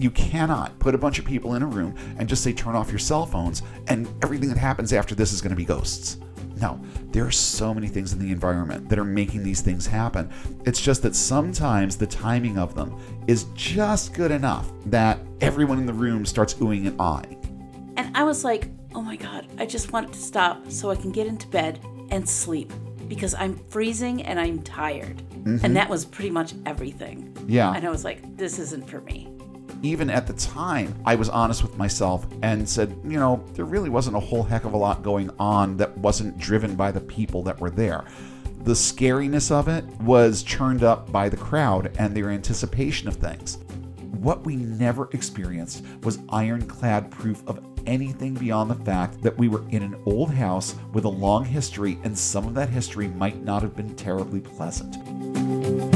You cannot put a bunch of people in a room and just say turn off your cell phones and everything that happens after this is going to be ghosts. No, there are so many things in the environment that are making these things happen. It's just that sometimes the timing of them is just good enough that everyone in the room starts oohing and ahhing. And I was like, oh my God, I just want it to stop so I can get into bed and sleep because I'm freezing and I'm tired. And mm-hmm. that was pretty much everything. Yeah. And I was like, this isn't for me. Even at the time, I was honest with myself and said, you know, there really wasn't a whole heck of a lot going on that wasn't driven by the people that were there. The scariness of it was churned up by the crowd and their anticipation of things. What we never experienced was ironclad proof of anything beyond the fact that we were in an old house with a long history, and some of that history might not have been terribly pleasant.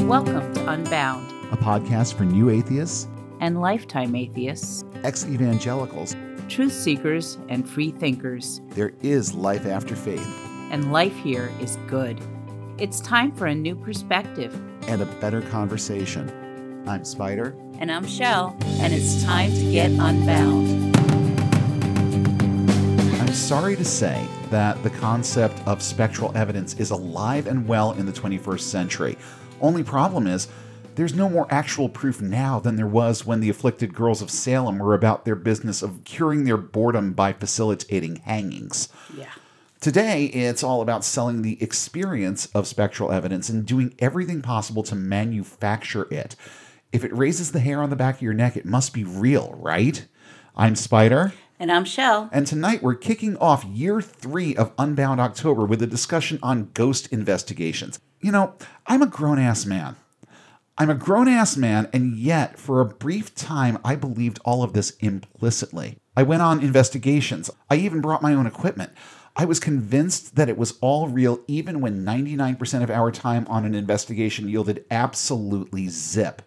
Welcome to Unbound A podcast for new atheists, and Lifetime Atheists, ex evangelicals. truth seekers, and free thinkers. There is life after faith. And life here is good. It's time for a new perspective. and a better conversation. I'm Spider. And I'm Shell, and it's time to get unbound. I'm sorry to say that the concept of spectral evidence is alive and well in the 21st century. Only problem is, there's no more actual proof now than there was when the afflicted girls of Salem were about their business of curing their boredom by facilitating hangings. Yeah. Today, it's all about selling the experience of spectral evidence and doing everything possible to manufacture it. If it raises the hair on the back of your neck, it must be real, right? I'm Spider, And I'm Shell. and tonight we're kicking off year three of Unbound October with a discussion on ghost investigations. You know, I'm a grown ass man. I'm a grown ass man, and yet, for a brief time, I believed all of this implicitly. I went on investigations. I even brought my own equipment. I was convinced that it was all real, even when 99% of our time on an investigation yielded absolutely zip.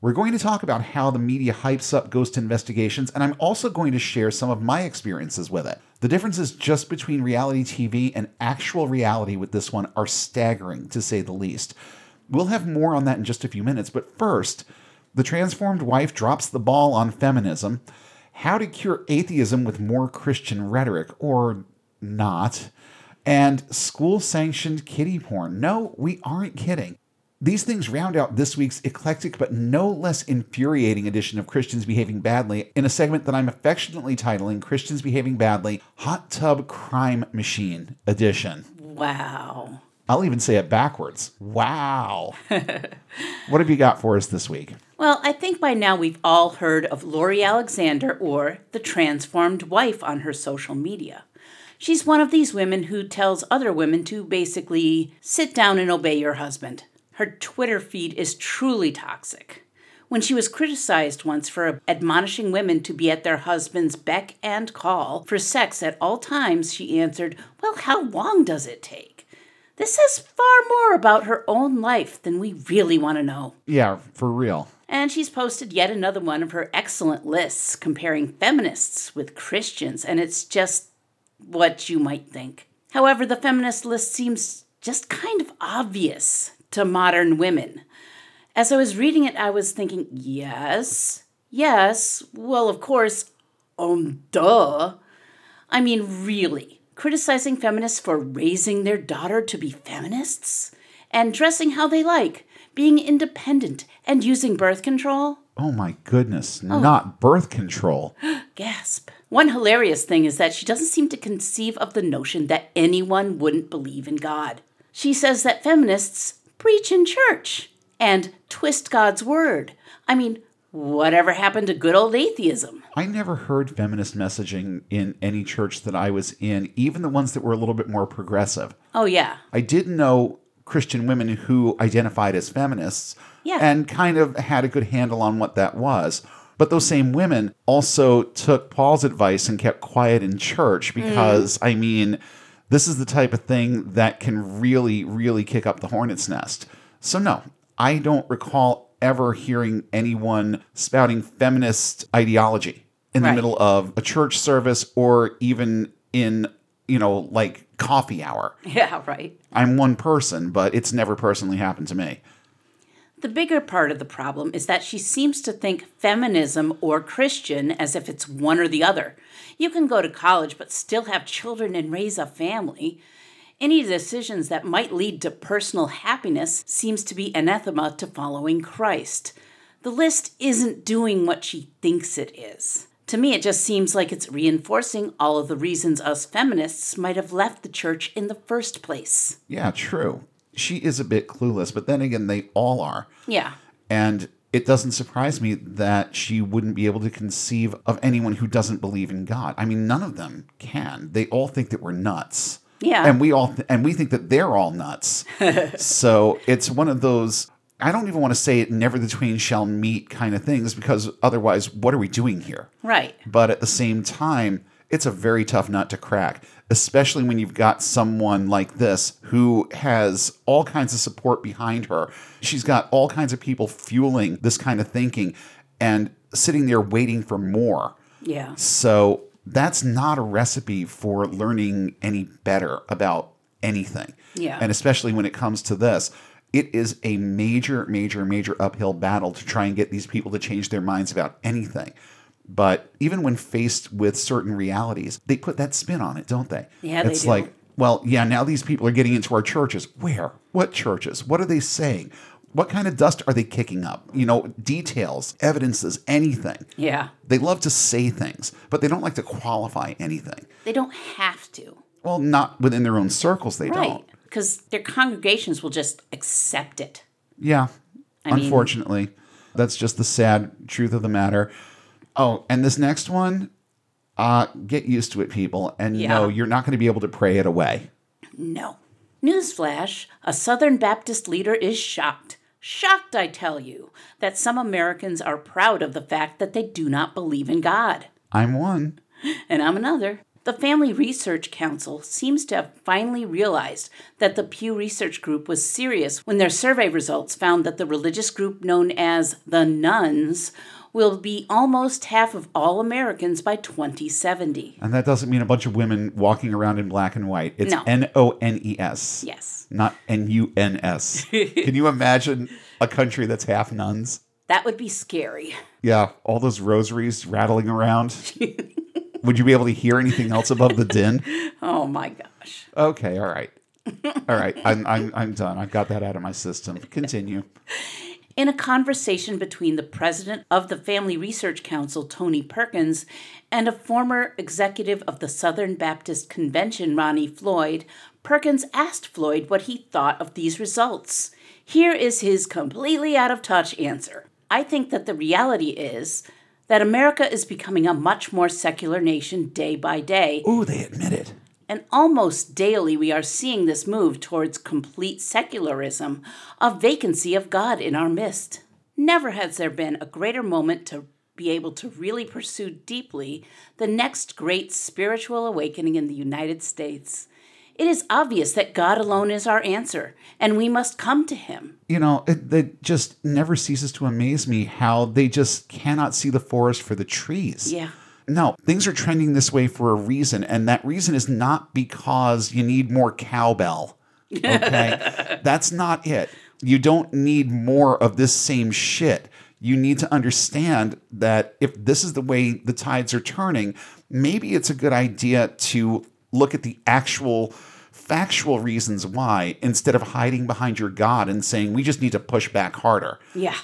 We're going to talk about how the media hypes up ghost investigations, and I'm also going to share some of my experiences with it. The differences just between reality TV and actual reality with this one are staggering, to say the least. We'll have more on that in just a few minutes, but first, the transformed wife drops the ball on feminism, how to cure atheism with more Christian rhetoric, or not, and school sanctioned kiddie porn. No, we aren't kidding. These things round out this week's eclectic but no less infuriating edition of Christians Behaving Badly in a segment that I'm affectionately titling Christians Behaving Badly Hot Tub Crime Machine Edition. Wow. I'll even say it backwards. Wow. what have you got for us this week? Well, I think by now we've all heard of Lori Alexander or the transformed wife on her social media. She's one of these women who tells other women to basically sit down and obey your husband. Her Twitter feed is truly toxic. When she was criticized once for admonishing women to be at their husband's beck and call for sex at all times, she answered, Well, how long does it take? This says far more about her own life than we really want to know. Yeah, for real. And she's posted yet another one of her excellent lists comparing feminists with Christians, and it's just what you might think. However, the feminist list seems just kind of obvious to modern women. As I was reading it, I was thinking, yes, yes, well, of course, um, duh. I mean, really, criticizing feminists for raising their daughter to be feminists and dressing how they like, being independent, and using birth control? Oh my goodness, oh. not birth control. Gasp. One hilarious thing is that she doesn't seem to conceive of the notion that anyone wouldn't believe in God. She says that feminists preach in church and twist God's word. I mean, whatever happened to good old atheism? I never heard feminist messaging in any church that I was in, even the ones that were a little bit more progressive. Oh, yeah. I did know Christian women who identified as feminists Yeah. and kind of had a good handle on what that was. But those same women also took Paul's advice and kept quiet in church mm. because, I mean, this is the type of thing that can really, really kick up the hornet's nest. So, no, I don't recall ever hearing anyone spouting feminist ideology in the middle of a church service or even in, you know, like coffee hour. Yeah, right. I'm one person, but it's never personally happened to me. The bigger part of the problem is that she seems to think feminism or Christian as if it's one or the other. You can go to college but still have children and raise a family. Any decisions that might lead to personal happiness seems to be anathema to following Christ. The list isn't doing what she thinks it is. To me, it just seems like it's reinforcing all of the reasons us feminists might have left the church in the first place. Yeah, true. She is a bit clueless, but then again, they all are. Yeah. And it doesn't surprise me that she wouldn't be able to conceive of anyone who doesn't believe in God. I mean, none of them can. They all think that we're nuts. Yeah. And we all th- and we think that they're all nuts. so it's one of those I don't even want to say it never the twain shall meet kind of things because otherwise what are we doing here? Right. But at the same time, it's a very tough nut to crack, especially when you've got someone like this who has all kinds of support behind her. She's got all kinds of people fueling this kind of thinking and sitting there waiting for more. Yeah. So that's not a recipe for learning any better about anything. Yeah. And especially when it comes to this, it is a major, major, major uphill battle to try and get these people to change their minds about anything. But even when faced with certain realities, they put that spin on it, don't they? Yeah, they it's do. like, well, yeah, now these people are getting into our churches. Where? What churches? What are they saying? What kind of dust are they kicking up? You know, details, evidences, anything. Yeah. They love to say things, but they don't like to qualify anything. They don't have to. Well, not within their own circles, they Right. don't. Because their congregations will just accept it. Yeah. I mean- unfortunately, that's just the sad truth of the matter. Oh, and this next one, uh, get used to it, people. And Yeah. no, you're not going to be able to pray it away. No. Newsflash a Southern Baptist leader is shocked. Shocked, I tell you, that some Americans are proud of the fact that they do not believe in God. I'm one. And I'm another. The Family Research Council seems to have finally realized that the Pew Research Group was serious when their survey results found that the religious group known as the Nones will be almost half of all Americans by 2070. And that doesn't mean a bunch of women walking around in black and white. It's No. N O N E S. Yes. Not N U N S. Can you imagine a country that's half nuns? That would be scary. Yeah, all those rosaries rattling around. Would you be able to hear anything else above the din? Oh my gosh. Okay, all right. All right, I'm, I'm, I'm done. I've got that out of my system. Continue. In a conversation between the president of the Family Research Council, Tony Perkins, and a former executive of the Southern Baptist Convention, Ronnie Floyd, Perkins asked Floyd what he thought of these results. Here is his completely out of touch answer. I think that the reality is that America is becoming a much more secular nation day by day, Ooh, they admit it. And almost daily we are seeing this move towards complete secularism, a vacancy of God in our midst. Never has there been a greater moment to be able to really pursue deeply the next great spiritual awakening in the United States. It is obvious that God alone is our answer, and we must come to Him. You know, it, it just never ceases to amaze me how they just cannot see the forest for the trees. Yeah. No, things are trending this way for a reason, and that reason is not because you need more cowbell. Okay? That's not it. You don't need more of this same shit. You need to understand that if this is the way the tides are turning, maybe it's a good idea to look at the actual factual reasons why instead of hiding behind your God and saying, we just need to push back harder. Yeah.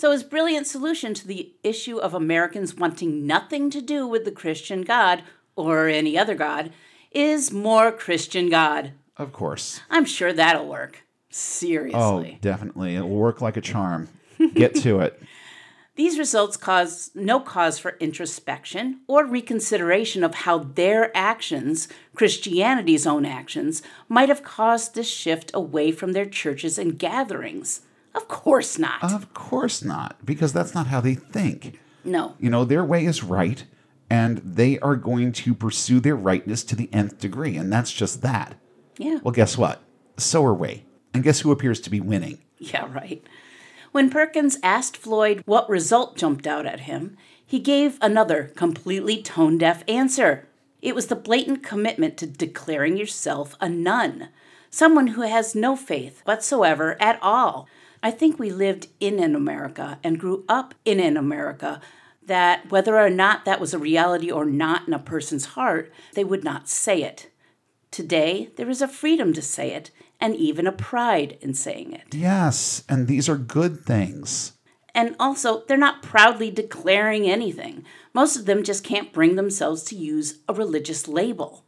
So, his brilliant solution to the issue of Americans wanting nothing to do with the Christian God or any other God is more Christian God. Of course. I'm sure that'll work. Seriously. Oh, definitely. It'll work like a charm. Get to it. These results cause no cause for introspection or reconsideration of how their actions, Christianity's own actions, might have caused this shift away from their churches and gatherings. Of course not. Of course not, because that's not how they think. no. You know, their way is right, and they are going to pursue their rightness to the nth degree, and that's just that. Yeah. Well, guess what? So are we. And guess who appears to be winning? Yeah, right. When Perkins asked Floyd what result jumped out at him, he gave another completely tone deaf answer. It was the blatant commitment to declaring yourself a none, someone who has no faith whatsoever at all, I think we lived in an America and grew up in an America that, whether or not that was a reality or not in a person's heart, they would not say it. Today, there is a freedom to say it and even a pride in saying it. Yes, and these are good things. And also, they're not proudly declaring anything. Most of them just can't bring themselves to use a religious label.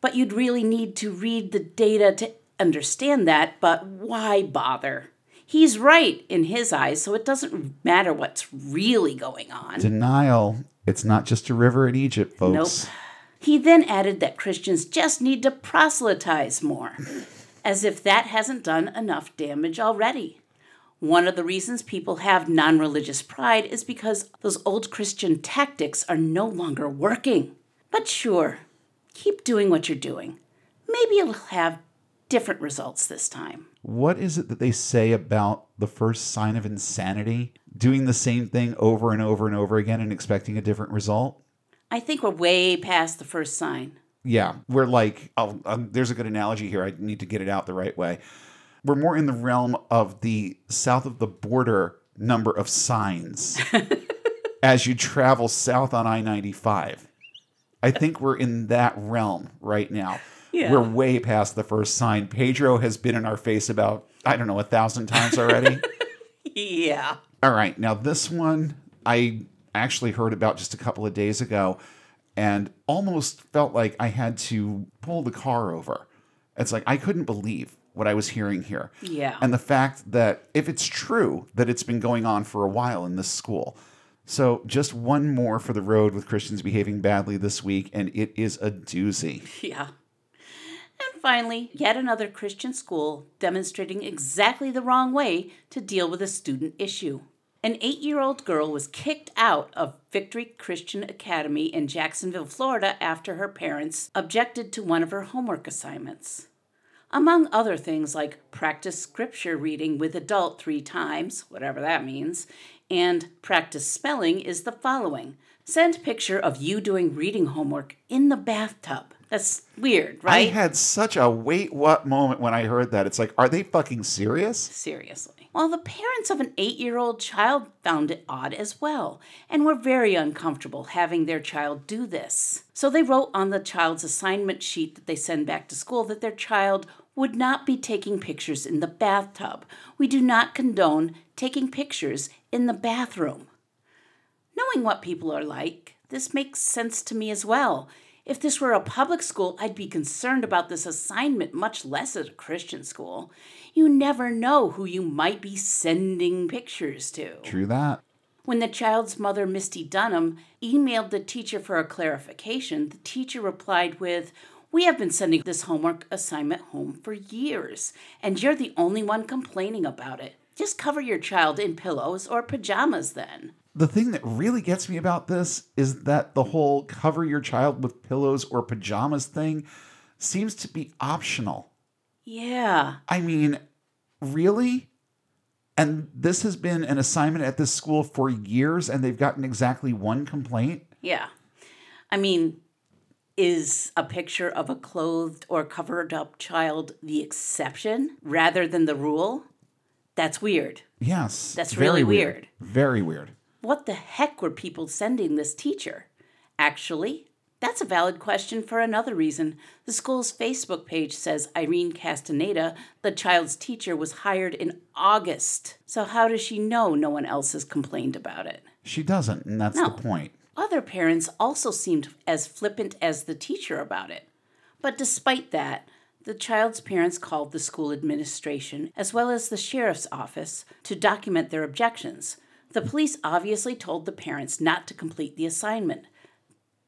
But you'd really need to read the data to understand that, but why bother? He's right in his eyes, so it doesn't matter what's really going on. Denial. It's not just a river in Egypt, folks. Nope. He then added that Christians just need to proselytize more, as if that hasn't done enough damage already. One of the reasons people have non religious pride is because those old Christian tactics are no longer working. But sure, keep doing what you're doing. Maybe you'll have different results this time. What is it that they say about the first sign of insanity? Doing the same thing over and over and over again and expecting a different result? I think we're way past the first sign. Yeah, we're like, oh, um, there's a good analogy here. I need to get it out the right way. We're more in the realm of the south of the border number of signs as you travel south on I 95. I think we're in that realm right now. Yeah. We're way past the first sign. Pedro has been in our face about, I don't know, a thousand times already. Yeah. All right. Now, this one I actually heard about just a couple of days ago and almost felt like I had to pull the car over. It's like I couldn't believe what I was hearing here. Yeah. And the fact that if it's true that it's been going on for a while in this school. So, just one more for the road with Christians behaving badly this week, and it is a doozy. Yeah. Finally, yet another Christian school demonstrating exactly the wrong way to deal with a student issue. An eight year old girl was kicked out of Victory Christian Academy in Jacksonville, Florida, after her parents objected to one of her homework assignments. Among other things like practice scripture reading with adult three times, whatever that means, and practice spelling is the following send picture of you doing reading homework in the bathtub. That's weird, right? I had such a wait what moment when I heard that. It's like, are they fucking serious? Seriously. Well, the parents of an eight year old child found it odd as well and were very uncomfortable having their child do this. So they wrote on the child's assignment sheet that they send back to school that their child would not be taking pictures in the bathtub. We do not condone taking pictures in the bathroom. Knowing what people are like, this makes sense to me as well. If this were a public school, I'd be concerned about this assignment much less at a Christian school. You never know who you might be sending pictures to. True that. When the child's mother, Misty Dunham, emailed the teacher for a clarification, the teacher replied with, We have been sending this homework assignment home for years, and you're the only one complaining about it. Just cover your child in pillows or pajamas then. The thing that really gets me about this is that the whole cover your child with pillows or pajamas thing seems to be optional. Yeah. I mean, really? And this has been an assignment at this school for years, and they've gotten exactly one complaint. Yeah. I mean, is a picture of a clothed or covered up child the exception rather than the rule? That's weird. Yes. That's really weird. Very weird. What the heck were people sending this teacher? Actually, that's a valid question for another reason. The school's Facebook page says Irene Castaneda, the child's teacher, was hired in August. So, how does she know no one else has complained about it? She doesn't, and that's No. the point. Other parents also seemed as flippant as the teacher about it. But despite that, the child's parents called the school administration as well as the sheriff's office to document their objections. The police obviously told the parents not to complete the assignment.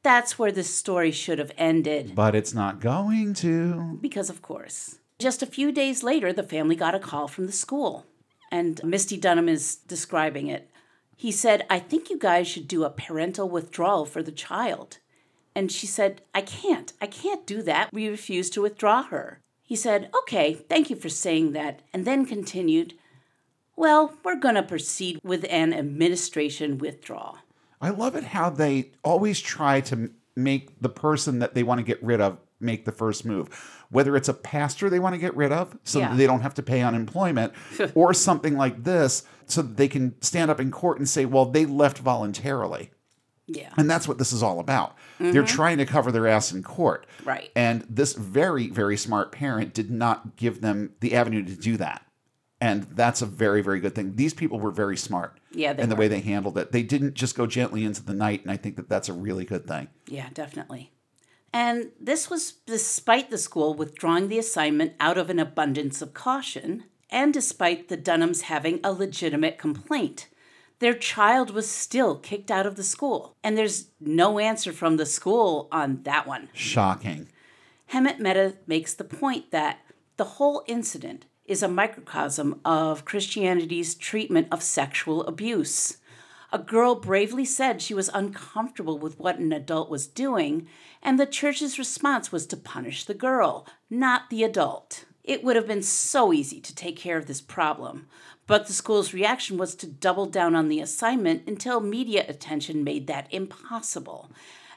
That's where this story should have ended, But it's not going to. because of course. Just a few days later, the family got a call from the school, and Misty Dunham is describing it. He said, I think you guys should do a parental withdrawal for the child. And she said, I can't. I can't do that. We refuse to withdraw her. He said, Okay, thank you for saying that. And then continued, Well, we're going to proceed with an administration withdrawal. I love it how they always try to make the person that they want to get rid of make the first move. Whether it's a pastor they want to get rid of so Yeah. that they don't have to pay unemployment, or something like this so that they can stand up in court and say, well, they left voluntarily. Yeah. And that's what this is all about. They're mm-hmm. trying to cover their ass in court. Right. And this very, very smart parent did not give them the avenue to do that. And that's a very, very good thing. These people were very smart Yeah, in the way they handled it. They didn't just go gently into the night. And I think that that's a really good thing. Yeah, definitely. And this was despite the school withdrawing the assignment out of an abundance of caution, and despite the Dunhams having a legitimate complaint. Their child was still kicked out of the school, and there's no answer from the school on that one. Shocking. Hemant Mehta makes the point that the whole incident is a microcosm of Christianity's treatment of sexual abuse. A girl bravely said she was uncomfortable with what an adult was doing, and the church's response was to punish the girl, not the adult. It would have been so easy to take care of this problem, but the school's reaction was to double down on the assignment until media attention made that impossible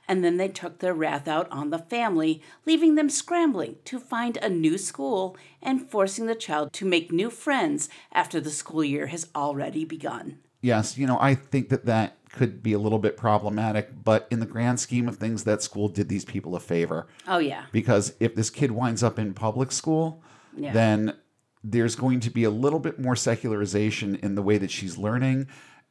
and then they took their wrath out on the family, leaving them scrambling to find a new school and forcing the child to make new friends after the school year has already begun. Yes, you know, I think that that could be a little bit problematic, but in the grand scheme of things, that school did these people a favor. Oh, yeah. because if this kid winds up in public school, Yeah. then there's going to be a little bit more secularization in the way that she's learning,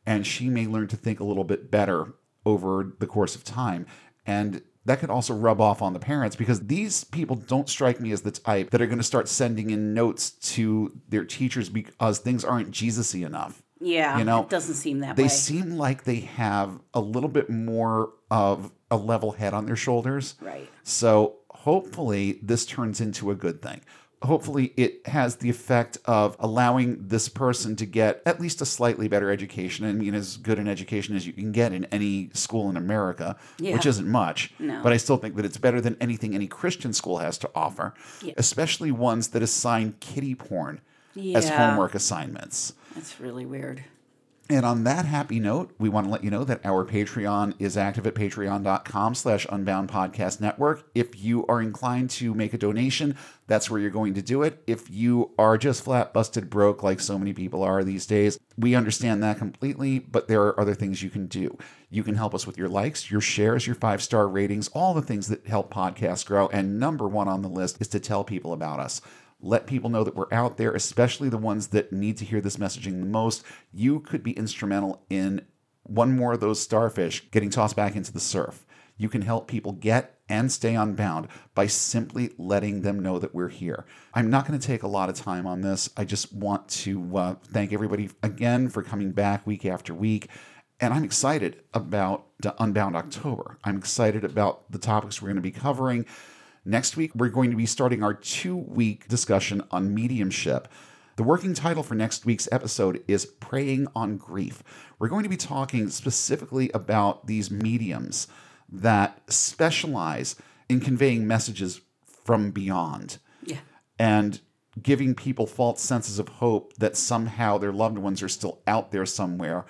and she may learn to think a little bit better over the course of time. And that could also rub off on the parents because these people don't strike me as the type that are going to start sending in notes to their teachers because things aren't Jesus-y enough. Yeah. You know, it doesn't seem that They way. seem like they have a little bit more of a level head on their shoulders. Right. So hopefully this turns into a good thing. Hopefully it has the effect of allowing this person to get at least a slightly better education. I mean, as good an education as you can get in any school in America, which isn't much. No. But I still think that it's better than anything any Christian school has to offer, Yeah. especially ones that assign kitty porn as homework assignments. That's really weird. And on that happy note, we want to let you know that our Patreon is active at patreon.com slash unbound podcast network. If you are inclined to make a donation, that's where you're going to do it. If you are just flat busted broke like so many people are these days, we understand that completely, but there are other things you can do. You can help us with your likes, your shares, your five star ratings, all the things that help podcasts grow. And number one on the list is to tell people about us let people know that we're out there, especially the ones that need to hear this messaging the most. You could be instrumental in one more of those starfish getting tossed back into the surf. You can help people get and stay unbound by simply letting them know that we're here. I'm not going to take a lot of time on this. I just want to uh, thank everybody again for coming back week after week. And I'm excited about Unbound October. I'm excited about the topics we're going to be covering. Next week, we're going to be starting our two week discussion on mediumship. The working title for next week's episode is Preying on Grief. We're going to be talking specifically about these mediums that specialize in conveying messages from beyond Yeah. and giving people false senses of hope that somehow their loved ones are still out there somewhere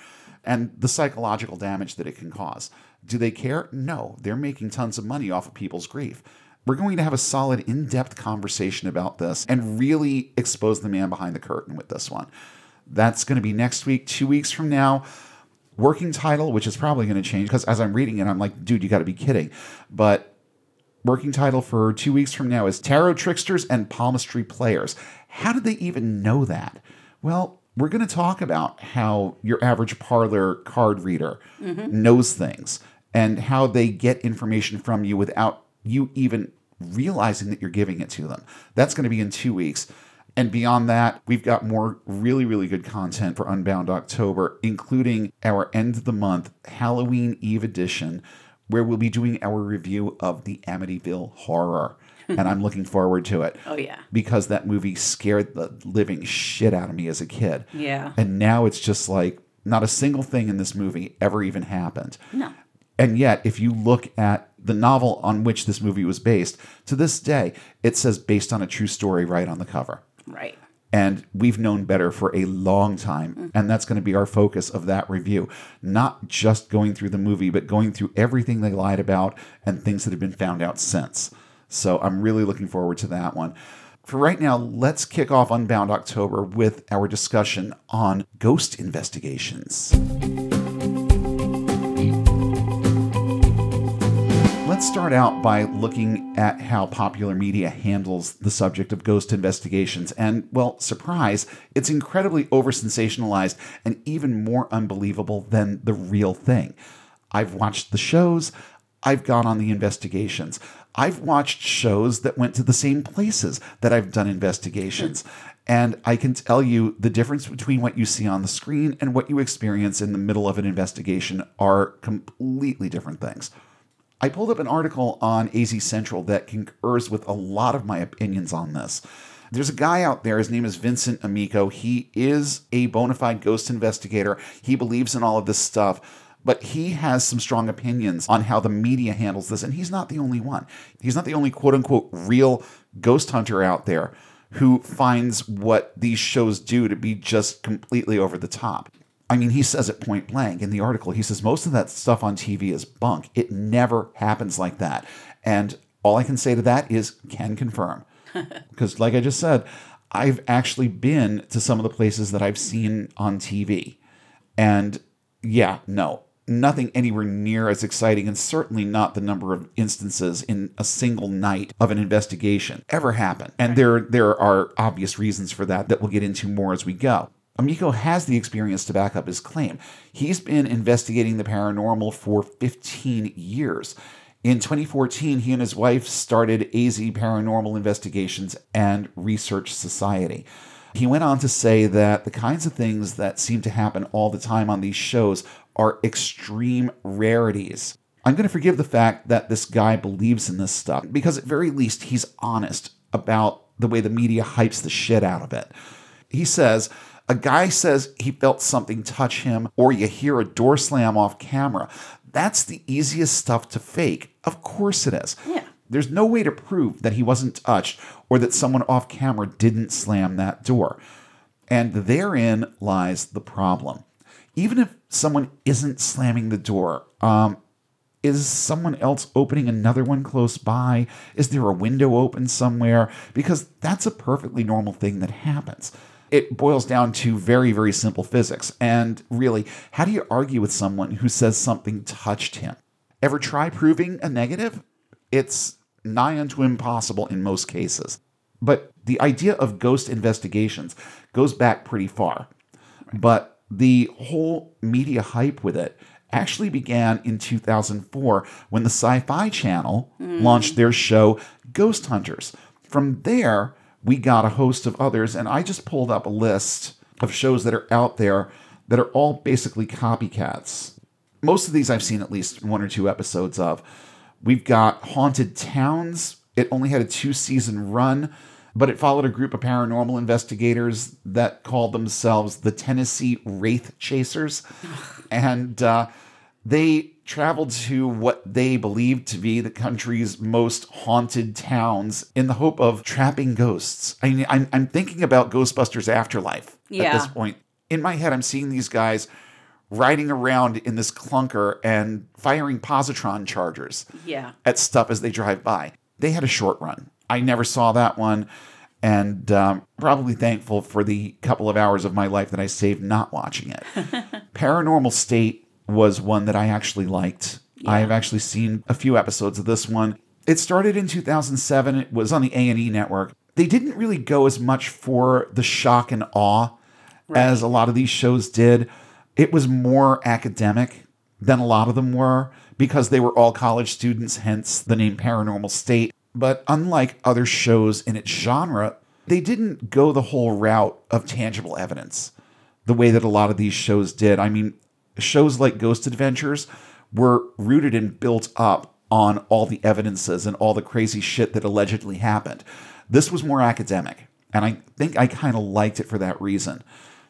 and the psychological damage that it can cause. Do they care? No. They're making tons of money off of people's grief. We're going to have a solid, in depth conversation about this and really expose the man behind the curtain with this one. That's going to be next week, two weeks from now. Working title, which is probably going to change because as I'm reading it, I'm like, dude, you got to be kidding. But working title for two weeks from now is Tarot Tricksters and Palmistry Players. How did they even know that? Well, we're going to talk about how your average parlor card reader mm-hmm. knows things and how they get information from you without you even realizing that you're giving it to them. That's going to be in two weeks. And beyond that, we've got more really, really good content for Unbound October, including our end of the month Halloween Eve edition, where we'll be doing our review of the Amityville Horror. and I'm looking forward to it. Oh, yeah. Because that movie scared the living shit out of me as a kid. Yeah. And now it's just like not a single thing in this movie ever even happened. No. And yet, if you look at the novel on which this movie was based, to this day, it says based on a true story right on the cover. Right. And we've known better for a long time. Mm-hmm. And that's going to be our focus of that review. Not just going through the movie, but going through everything they lied about and things that have been found out since. So I'm really looking forward to that one. For right now, let's kick off Unbound October with our discussion on ghost investigations. Let's start out by looking at how popular media handles the subject of ghost investigations. And, well, surprise, it's incredibly over sensationalized and even more unbelievable than the real thing. I've watched the shows, I've gone on the investigations. I've watched shows that went to the same places that I've done investigations. And I can tell you the difference between what you see on the screen and what you experience in the middle of an investigation are completely different things. I pulled up an article on AZ Central that concurs with a lot of my opinions on this. There's a guy out there, his name is Vincent Amico. He is a bona fide ghost investigator. He believes in all of this stuff, but he has some strong opinions on how the media handles this, and he's not the only one. He's not the only quote unquote real ghost hunter out there who finds what these shows do to be just completely over the top. I mean, he says it point blank in the article. He says most of that stuff on TV is bunk. It never happens like that. And all I can say to that is can confirm. Because, like I just said, I've actually been to some of the places that I've seen on TV. And yeah, no, nothing anywhere near as exciting, and certainly not the number of instances in a single night of an investigation ever happen. And there, there are obvious reasons for that that we'll get into more as we go. Amico has the experience to back up his claim. He's been investigating the paranormal for 15 years. In 2014, he and his wife started AZ Paranormal Investigations and Research Society. He went on to say that the kinds of things that seem to happen all the time on these shows are extreme rarities. I'm going to forgive the fact that this guy believes in this stuff because, at very least, he's honest about the way the media hypes the shit out of it. He says, a guy says he felt something touch him, or you hear a door slam off camera. That's the easiest stuff to fake. Of course it is. Yeah. There's no way to prove that he wasn't touched or that someone off camera didn't slam that door. And therein lies the problem. Even if someone isn't slamming the door, um, is someone else opening another one close by? Is there a window open somewhere? Because that's a perfectly normal thing that happens it boils down to very, very simple physics. And really, how do you argue with someone who says something touched him? Ever try proving a negative? It's nigh unto impossible in most cases. But the idea of ghost investigations goes back pretty far. But the whole media hype with it actually began in 2004 when the Sci Fi Channel mm. launched their show Ghost Hunters. From there, we got a host of others, and I just pulled up a list of shows that are out there that are all basically copycats. Most of these I've seen at least one or two episodes of. We've got Haunted Towns. It only had a two season run, but it followed a group of paranormal investigators that called themselves the Tennessee Wraith Chasers. and uh, they traveled to what they believed to be the country's most haunted towns in the hope of trapping ghosts. I mean, I'm, I'm thinking about Ghostbusters Afterlife yeah. at this point. In my head, I'm seeing these guys riding around in this clunker and firing positron chargers yeah. at stuff as they drive by. They had a short run. I never saw that one. And um, probably thankful for the couple of hours of my life that I saved not watching it. Paranormal State was one that I actually liked. Yeah. I have actually seen a few episodes of this one. It started in 2007. It was on the A&E network. They didn't really go as much for the shock and awe right. as a lot of these shows did. It was more academic than a lot of them were because they were all college students, hence the name Paranormal State. But unlike other shows in its genre, they didn't go the whole route of tangible evidence the way that a lot of these shows did. I mean, shows like Ghost Adventures were rooted and built up on all the evidences and all the crazy shit that allegedly happened. This was more academic, and I think I kind of liked it for that reason.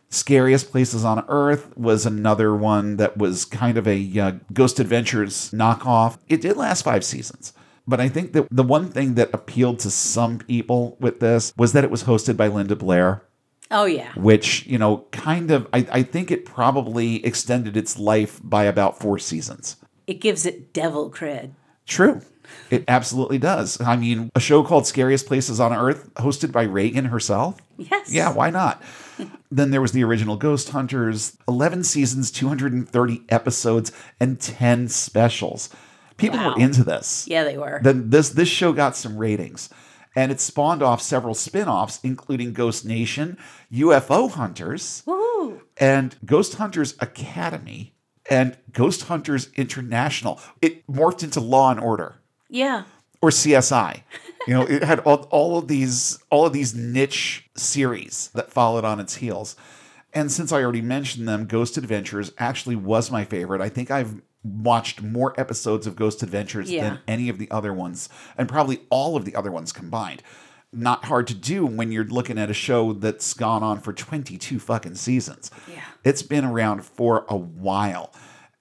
Scariest Places on Earth was another one that was kind of a uh, Ghost Adventures knockoff. It did last five seasons. But I think that the one thing that appealed to some people with this was that it was hosted by Linda Blair. Oh yeah. Which, you know, kind of I, I think it probably extended its life by about four seasons. It gives it devil cred. True. It absolutely does. I mean, a show called Scariest Places on Earth, hosted by Reagan herself. Yes. Yeah, why not? then there was the original Ghost Hunters, 11 seasons, 230 episodes, and 10 specials. People Wow. were into this. Yeah, they were. Then this this show got some ratings. And it spawned off several spin-offs, including Ghost Nation, UFO Hunters, Woo. and Ghost Hunters Academy, and Ghost Hunters International. It morphed into Law and Order Yeah. or CSI. You know, it had all, all of these all of these niche series that followed on its heels. And since I already mentioned them, Ghost Adventures actually was my favorite. I think I've watched more episodes of Ghost Adventures Yeah. than any of the other ones, and probably all of the other ones combined. Not hard to do when you're looking at a show that's gone on for 22 fucking seasons. Yeah. It's been around for a while.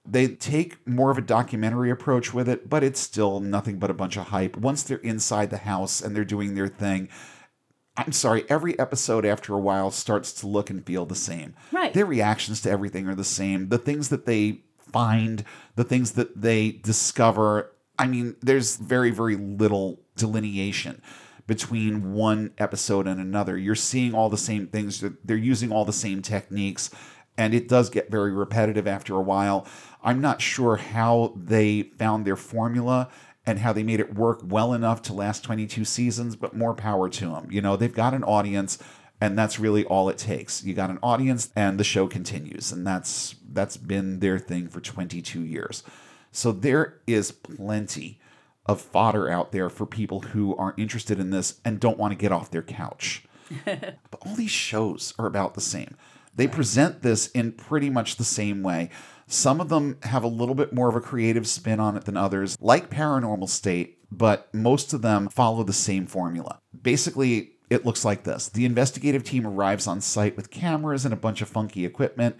They take more of a documentary approach with it, but it's still nothing but a bunch of hype. Once they're inside the house and they're doing their thing, I'm sorry, every episode after a while starts to look and feel the same. Right. Their reactions to everything are the same. The things that they find, the things that they discover, I mean, there's very, very little delineation between one episode and another. You're seeing all the same things, they're using all the same techniques, and it does get very repetitive after a while. I'm not sure how they found their formula and how they made it work well enough to last 22 seasons, but more power to them. You know, they've got an audience and that's really all it takes. You got an audience and the show continues and that's that's been their thing for 22 years. So there is plenty of fodder out there for people who are interested in this and don't want to get off their couch. but all these shows are about the same. They present this in pretty much the same way. Some of them have a little bit more of a creative spin on it than others, like Paranormal State, but most of them follow the same formula. Basically, it looks like this the investigative team arrives on site with cameras and a bunch of funky equipment.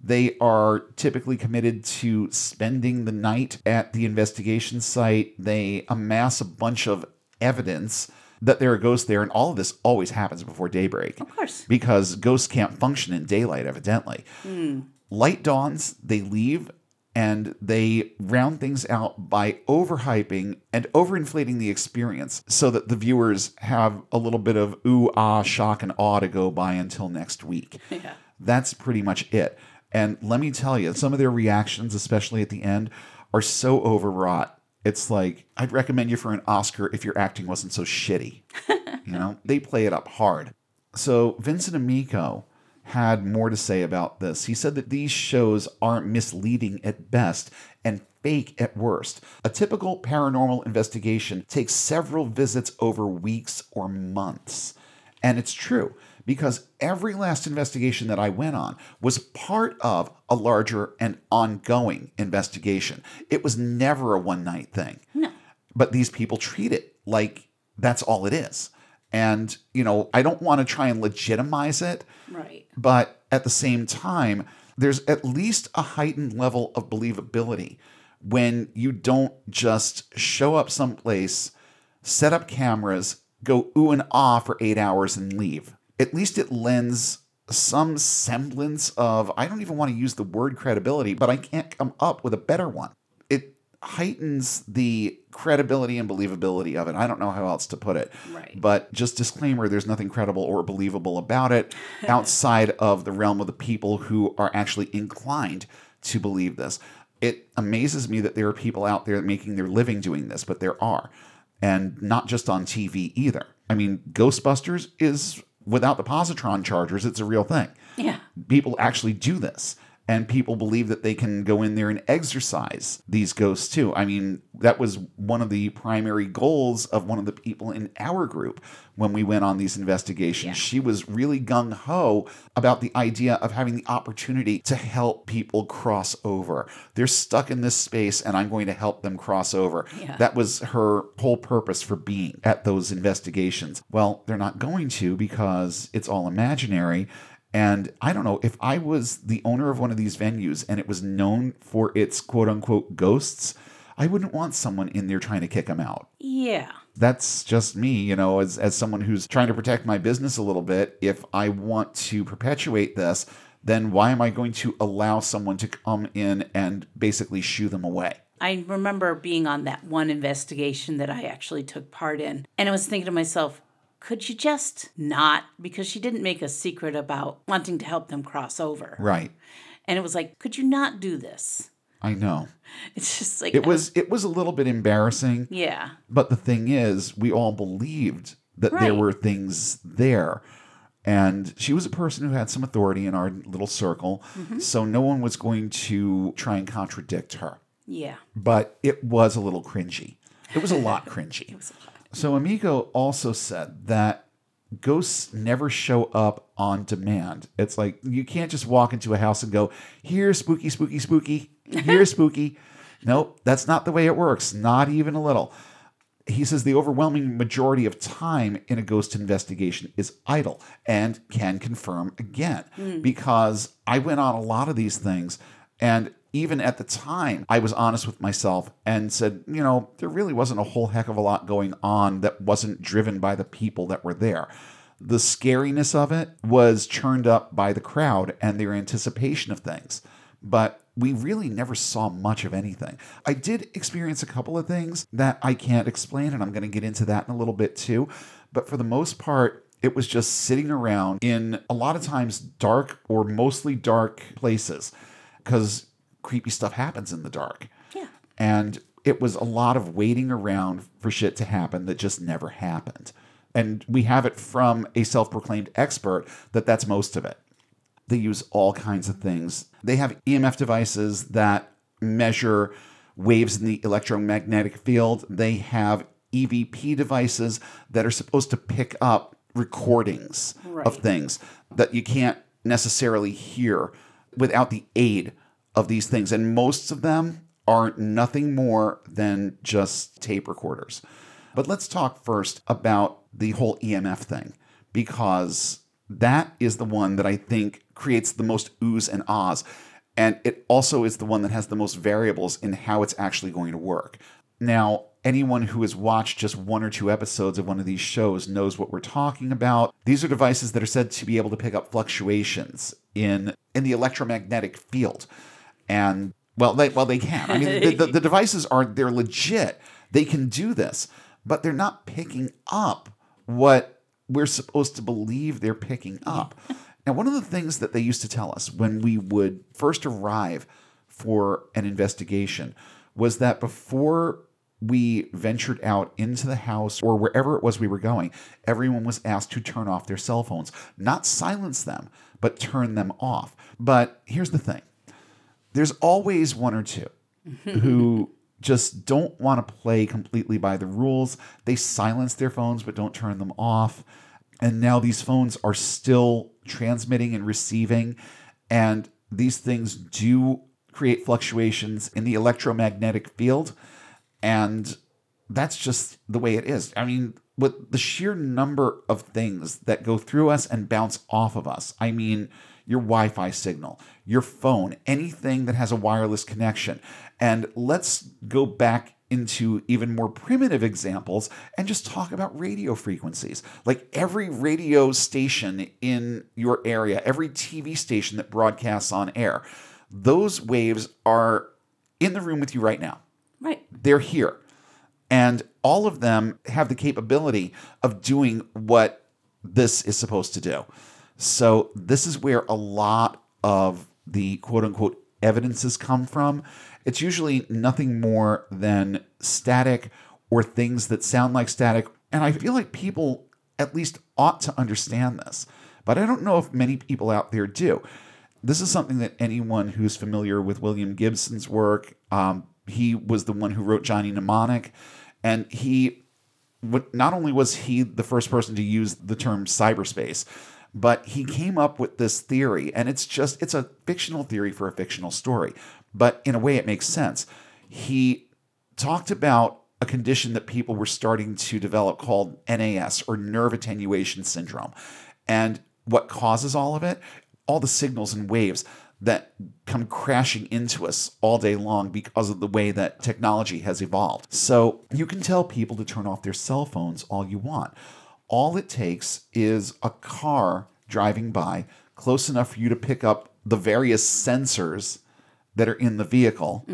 They are typically committed to spending the night at the investigation site. They amass a bunch of evidence that there are ghosts there, and all of this always happens before daybreak. Of course. Because ghosts can't function in daylight, evidently. Hmm. Light dawns, they leave, and they round things out by overhyping and overinflating the experience so that the viewers have a little bit of ooh, ah, shock, and awe to go by until next week. Yeah. That's pretty much it. And let me tell you, some of their reactions, especially at the end, are so overwrought. It's like, I'd recommend you for an Oscar if your acting wasn't so shitty. you know, they play it up hard. So Vincent Amico had more to say about this. He said that these shows are misleading at best and fake at worst. A typical paranormal investigation takes several visits over weeks or months. And it's true because every last investigation that I went on was part of a larger and ongoing investigation. It was never a one night thing. No. But these people treat it like that's all it is. And, you know, I don't want to try and legitimize it, Right. but at the same time, there's at least a heightened level of believability when you don't just show up someplace, set up cameras, go ooh and ah for eight hours and leave. At least it lends some semblance of, I don't even want to use the word credibility, but I can't come up with a better one. Heightens the credibility and believability of it. I don't know how else to put it. Right. But just disclaimer there's nothing credible or believable about it outside of the realm of the people who are actually inclined to believe this. It amazes me that there are people out there making their living doing this, but there are. And not just on TV either. I mean, Ghostbusters is without the positron chargers, it's a real thing Yeah. people actually do this and people believe that they can go in there and exercise these ghosts too. I mean that was one of the primary goals of one of the people in our group when we went on these investigations. Yeah. she was really gung-ho about the idea of having the opportunity to help people cross over. They're stuck in this space and i'm going to help them cross over. Yeah. that was her whole purpose for being at those investigations. Well they're not going to because it's all imaginary and I don't know if I was the owner of one of these venues and it was known for its quote unquote ghosts, I wouldn't want someone in there trying to kick them out. Yeah. That's just me, you know, as, as someone who's trying to protect my business a little bit. If I want to perpetuate this, then why am I going to allow someone to come in and basically shoo them away? I remember being on that one investigation that I actually took part in, and I was thinking to myself, could you just not? Because she didn't make a secret about wanting to help them cross over. Right. And it was like, could you not do this? I know. It's just like, It was it was a little bit embarrassing, yeah. but the thing is, we all believed that there were things there. And she was a person who had some authority in our little circle, Mm-hmm. so no one was going to try and contradict her. Yeah. But it was a little cringy. It was a lot cringy. it was a lot. So Amico also said that ghosts never show up on demand. It's like you can't just walk into a house and go, "Here's spooky, spooky, spooky. Here's spooky." Nope, that's not the way it works. Not even a little. He says the overwhelming majority of time in a ghost investigation is idle and can confirm again hmm. because I went on a lot of these things and even at the time, I was honest with myself and said, you know, there really wasn't a whole heck of a lot going on that wasn't driven by the people that were there. The scariness of it was churned up by the crowd and their anticipation of things. But we really never saw much of anything. I did experience a couple of things that I can't explain, and I'm going to get into that in a little bit too. But for the most part, it was just sitting around in a lot of times dark or mostly dark places because creepy stuff happens in the dark. Yeah. And it was a lot of waiting around for shit to happen that just never happened. And we have it from a self proclaimed expert that that's most of it. They use all kinds of things. They have EMF devices that measure waves in the electromagnetic field. They have EVP devices that are supposed to pick up recordings of things that you can't necessarily hear without the aid of these things. And most of them are nothing more than just tape recorders. But let's talk first about the whole EMF thing because that is the one that I think creates the most oohs and ahs. And it also is the one that has the most variables in how it's actually going to work. Now, anyone who has watched just one or two episodes of one of these shows knows what we're talking about. These are devices that are said to be able to pick up fluctuations in in the electromagnetic field. And well, they well they can. I mean, the, the, the devices are they're legit. They can do this, but they're not picking up what we're supposed to believe they're picking up. Now, one of the things that they used to tell us when we would first arrive for an investigation was that before we ventured out into the house or wherever it was we were going, everyone was asked to turn off their cell phones, not silence them, but turn them off. But here's the thing there's always one or two who just don't want to play completely by the rules. They silence their phones but don't turn them off. And now these phones are still transmitting and receiving. And these things do create fluctuations in the electromagnetic field. And that's just the way it is. I mean, with the sheer number of things that go through us and bounce off of us, I mean, your Wi Fi signal, your phone, anything that has a wireless connection. And let's go back into even more primitive examples and just talk about radio frequencies. Like every radio station in your area, every TV station that broadcasts on air, those waves are in the room with you right now Right. they're here. And all of them have the capability of doing what this is supposed to do. So, this is where a lot of the quote unquote evidences come from. It's usually nothing more than static or things that sound like static. And I feel like people at least ought to understand this. But I don't know if many people out there do. This is something that anyone who's familiar with William Gibson's work, um, he was the one who wrote Johnny Mnemonic, and he not only was he the first person to use the term cyberspace, but he came up with this theory, and it's just it's a fictional theory for a fictional story, but in a way it makes sense. He talked about a condition that people were starting to develop called NAS or nerve attenuation syndrome. And what causes all of it? All the signals and waves that come crashing into us all day long because of the way that technology has evolved. So you can tell people to turn off their cell phones all you want. All it takes is a car driving by close enough for you to pick up the various sensors that are in the vehicle.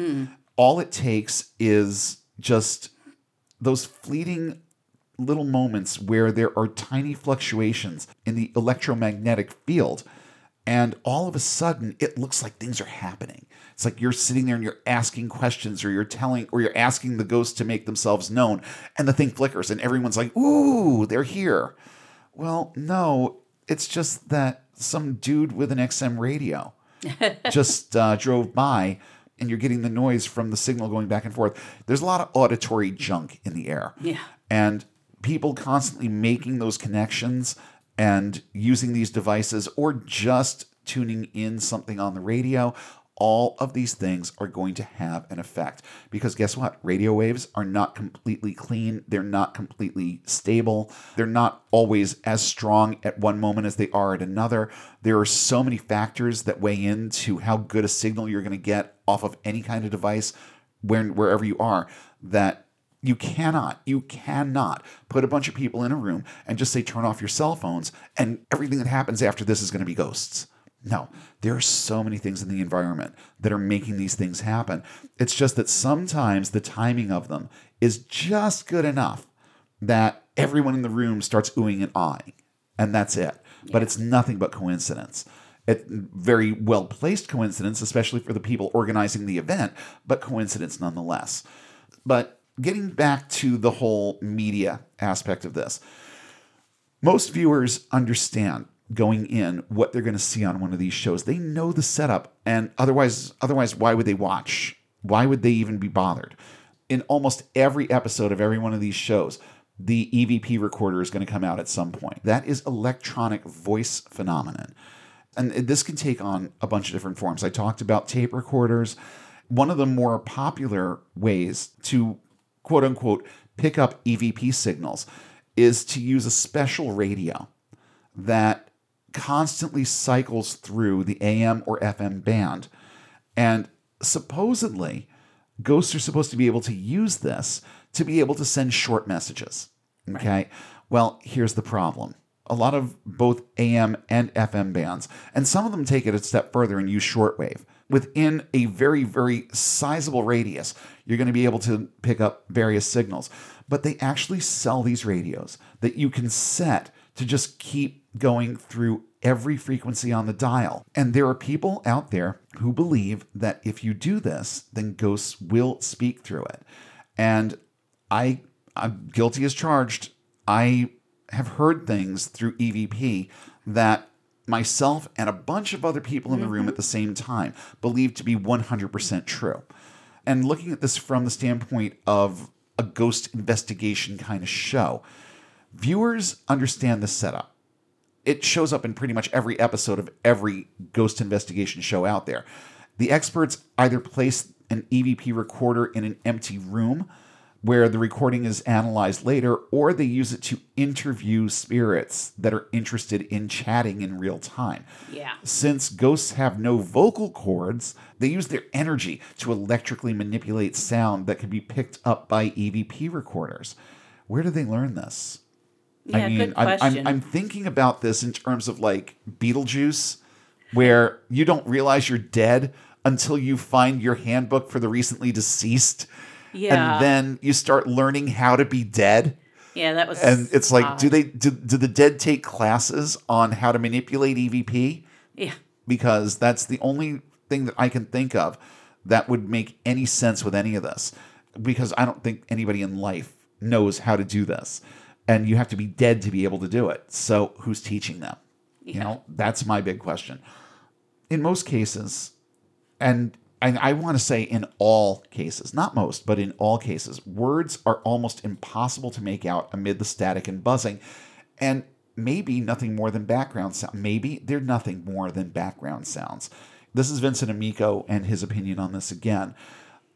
all it takes is just those fleeting little moments where there are tiny fluctuations in the electromagnetic field and all of a sudden it looks like things are happening it's like you're sitting there and you're asking questions or you're telling or you're asking the ghosts to make themselves known and the thing flickers and everyone's like ooh they're here. Well no it's just that some dude with an xm radio just uh, drove by and you're getting the noise from the signal going back and forth. There's a lot of auditory junk in the air. Yeah. and people constantly making those connections and using these devices or just tuning in something on the radio all of these things are going to have an effect. Because guess what? Radio waves are not completely clean. They're not completely stable. They're not always as strong at one moment as they are at another. There are so many factors that weigh into how good a signal you're going to get off of any kind of device where, wherever you are that you cannot, you cannot put a bunch of people in a room and just say, turn off your cell phones, and everything that happens after this is going to be ghosts. No, there are so many things in the environment that are making these things happen. It's just that sometimes the timing of them is just good enough that everyone in the room starts oohing and ahhing, and that's it. But it's nothing but coincidence. It very well placed coincidence, especially for the people organizing the event, but coincidence nonetheless. But getting back to the whole media aspect of this, most viewers understand going in what they're going to see on one of these shows. They know the setup, and otherwise, otherwise, why would they watch? Why would they even be bothered? In almost every episode of every one of these shows, the EVP recorder is going to come out at some point. That is electronic voice phenomenon. And this can take on a bunch of different forms. I talked about tape recorders. One of the more popular ways to quote unquote pick up EVP signals is to use a special radio that constantly cycles through the AM or FM band. And supposedly, ghosts are supposed to be able to use this to be able to send short messages. Okay. Well, here's the problem. A lot of both AM and FM bands, and some of them take it a step further and use shortwave. Within a very, very sizable radius, you're going to be able to pick up various signals. But they actually sell these radios that you can set to just keep going through every frequency on the dial. And there are people out there who believe that if you do this, then ghosts will speak through it. And I I'm guilty as charged. I have heard things through EVP that myself and a bunch of other people in the room at the mm-hmm. same time believe to be 100% true. And looking at this from the standpoint of a ghost investigation kind of show, viewers understand the setup. It shows up in pretty much every episode of every ghost investigation show out there. The experts either place an EVP recorder in an empty room where the recording is analyzed later, or they use it to interview spirits that are interested in chatting in real time. Yeah. Since ghosts have no vocal cords, they use their energy to electrically manipulate sound that can be picked up by EVP recorders. Where do they learn this? Yeah, good I'm, I'm. I'm thinking about this in terms of like Beetlejuice, where you don't realize you're dead until you find your handbook for the recently deceased. Yeah. And then you start learning how to be dead. yeah, that was. And it's like, do they do, do the dead take classes on how to manipulate EVP? Yeah. Because that's the only thing that I can think of that would make any sense with any of this. Because I don't think anybody in life knows how to do this. And you have to be dead to be able to do it. So who's teaching them? You know, that's my big question. In most cases, and and I want to say in all cases, not most, but in all cases, words are almost impossible to make out amid the static and buzzing, and maybe nothing more than background sound. Maybe they're nothing more than background sounds. This is Vincent Amico and his opinion on this again.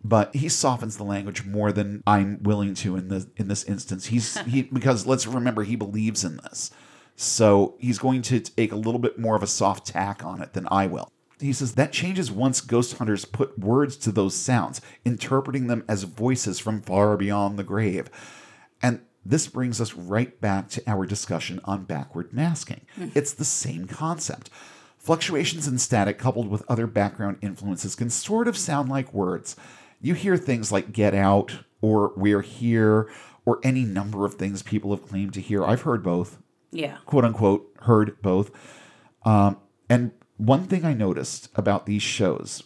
But he softens the language more than I'm willing to in this in this instance. He's he because let's remember he believes in this. So he's going to take a little bit more of a soft tack on it than I will. He says that changes once ghost hunters put words to those sounds, interpreting them as voices from far beyond the grave. And this brings us right back to our discussion on backward masking. Hmm. It's the same concept. Fluctuations in static coupled with other background influences can sort of sound like words. You hear things like get out or we're here or any number of things people have claimed to hear. I've heard both, Yeah. quote unquote, heard both. Um, and one thing I noticed about these shows,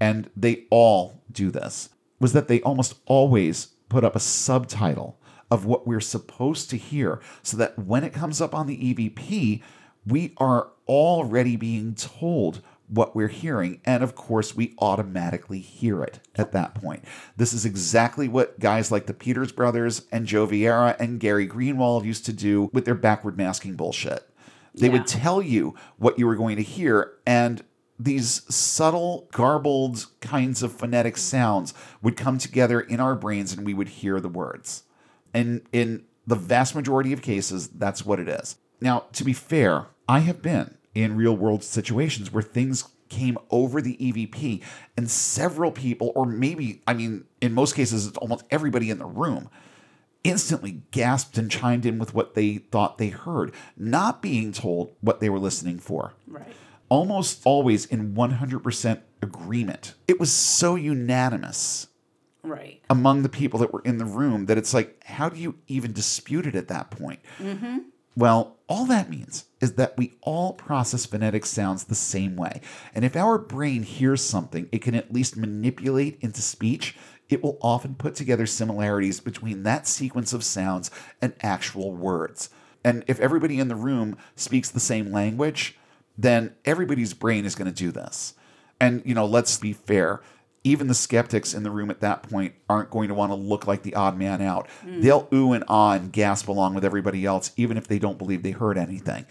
and they all do this, was that they almost always put up a subtitle of what we're supposed to hear so that when it comes up on the EVP, we are already being told what we're hearing. And of course, we automatically hear it at that point. This is exactly what guys like the Peters brothers and Joe Vieira and Gary Greenwald used to do with their backward masking bullshit. They Yeah. would tell you what you were going to hear, and these subtle, garbled kinds of phonetic sounds would come together in our brains and we would hear the words. And in the vast majority of cases, that's what it is. Now, to be fair, I have been in real world situations where things came over the EVP and several people, or maybe, I mean, in most cases, it's almost everybody in the room, instantly gasped and chimed in with what they thought they heard, not being told what they were listening for Right. almost always in 100% agreement. It was so unanimous Right. among the people that were in the room that it's like, how do you even dispute it at that point? Mm-hmm. Well, all that means is that we all process phonetic sounds the same way. And if our brain hears something it can at least manipulate into speech, it will often put together similarities between that sequence of sounds and actual words. And if everybody in the room speaks the same language, then everybody's brain is going to do this. And, you know, let's be fair. Even the skeptics in the room at that point aren't going to want to look like the odd man out. They'll ooh and ah and gasp along with everybody else, even if they don't believe they heard anything.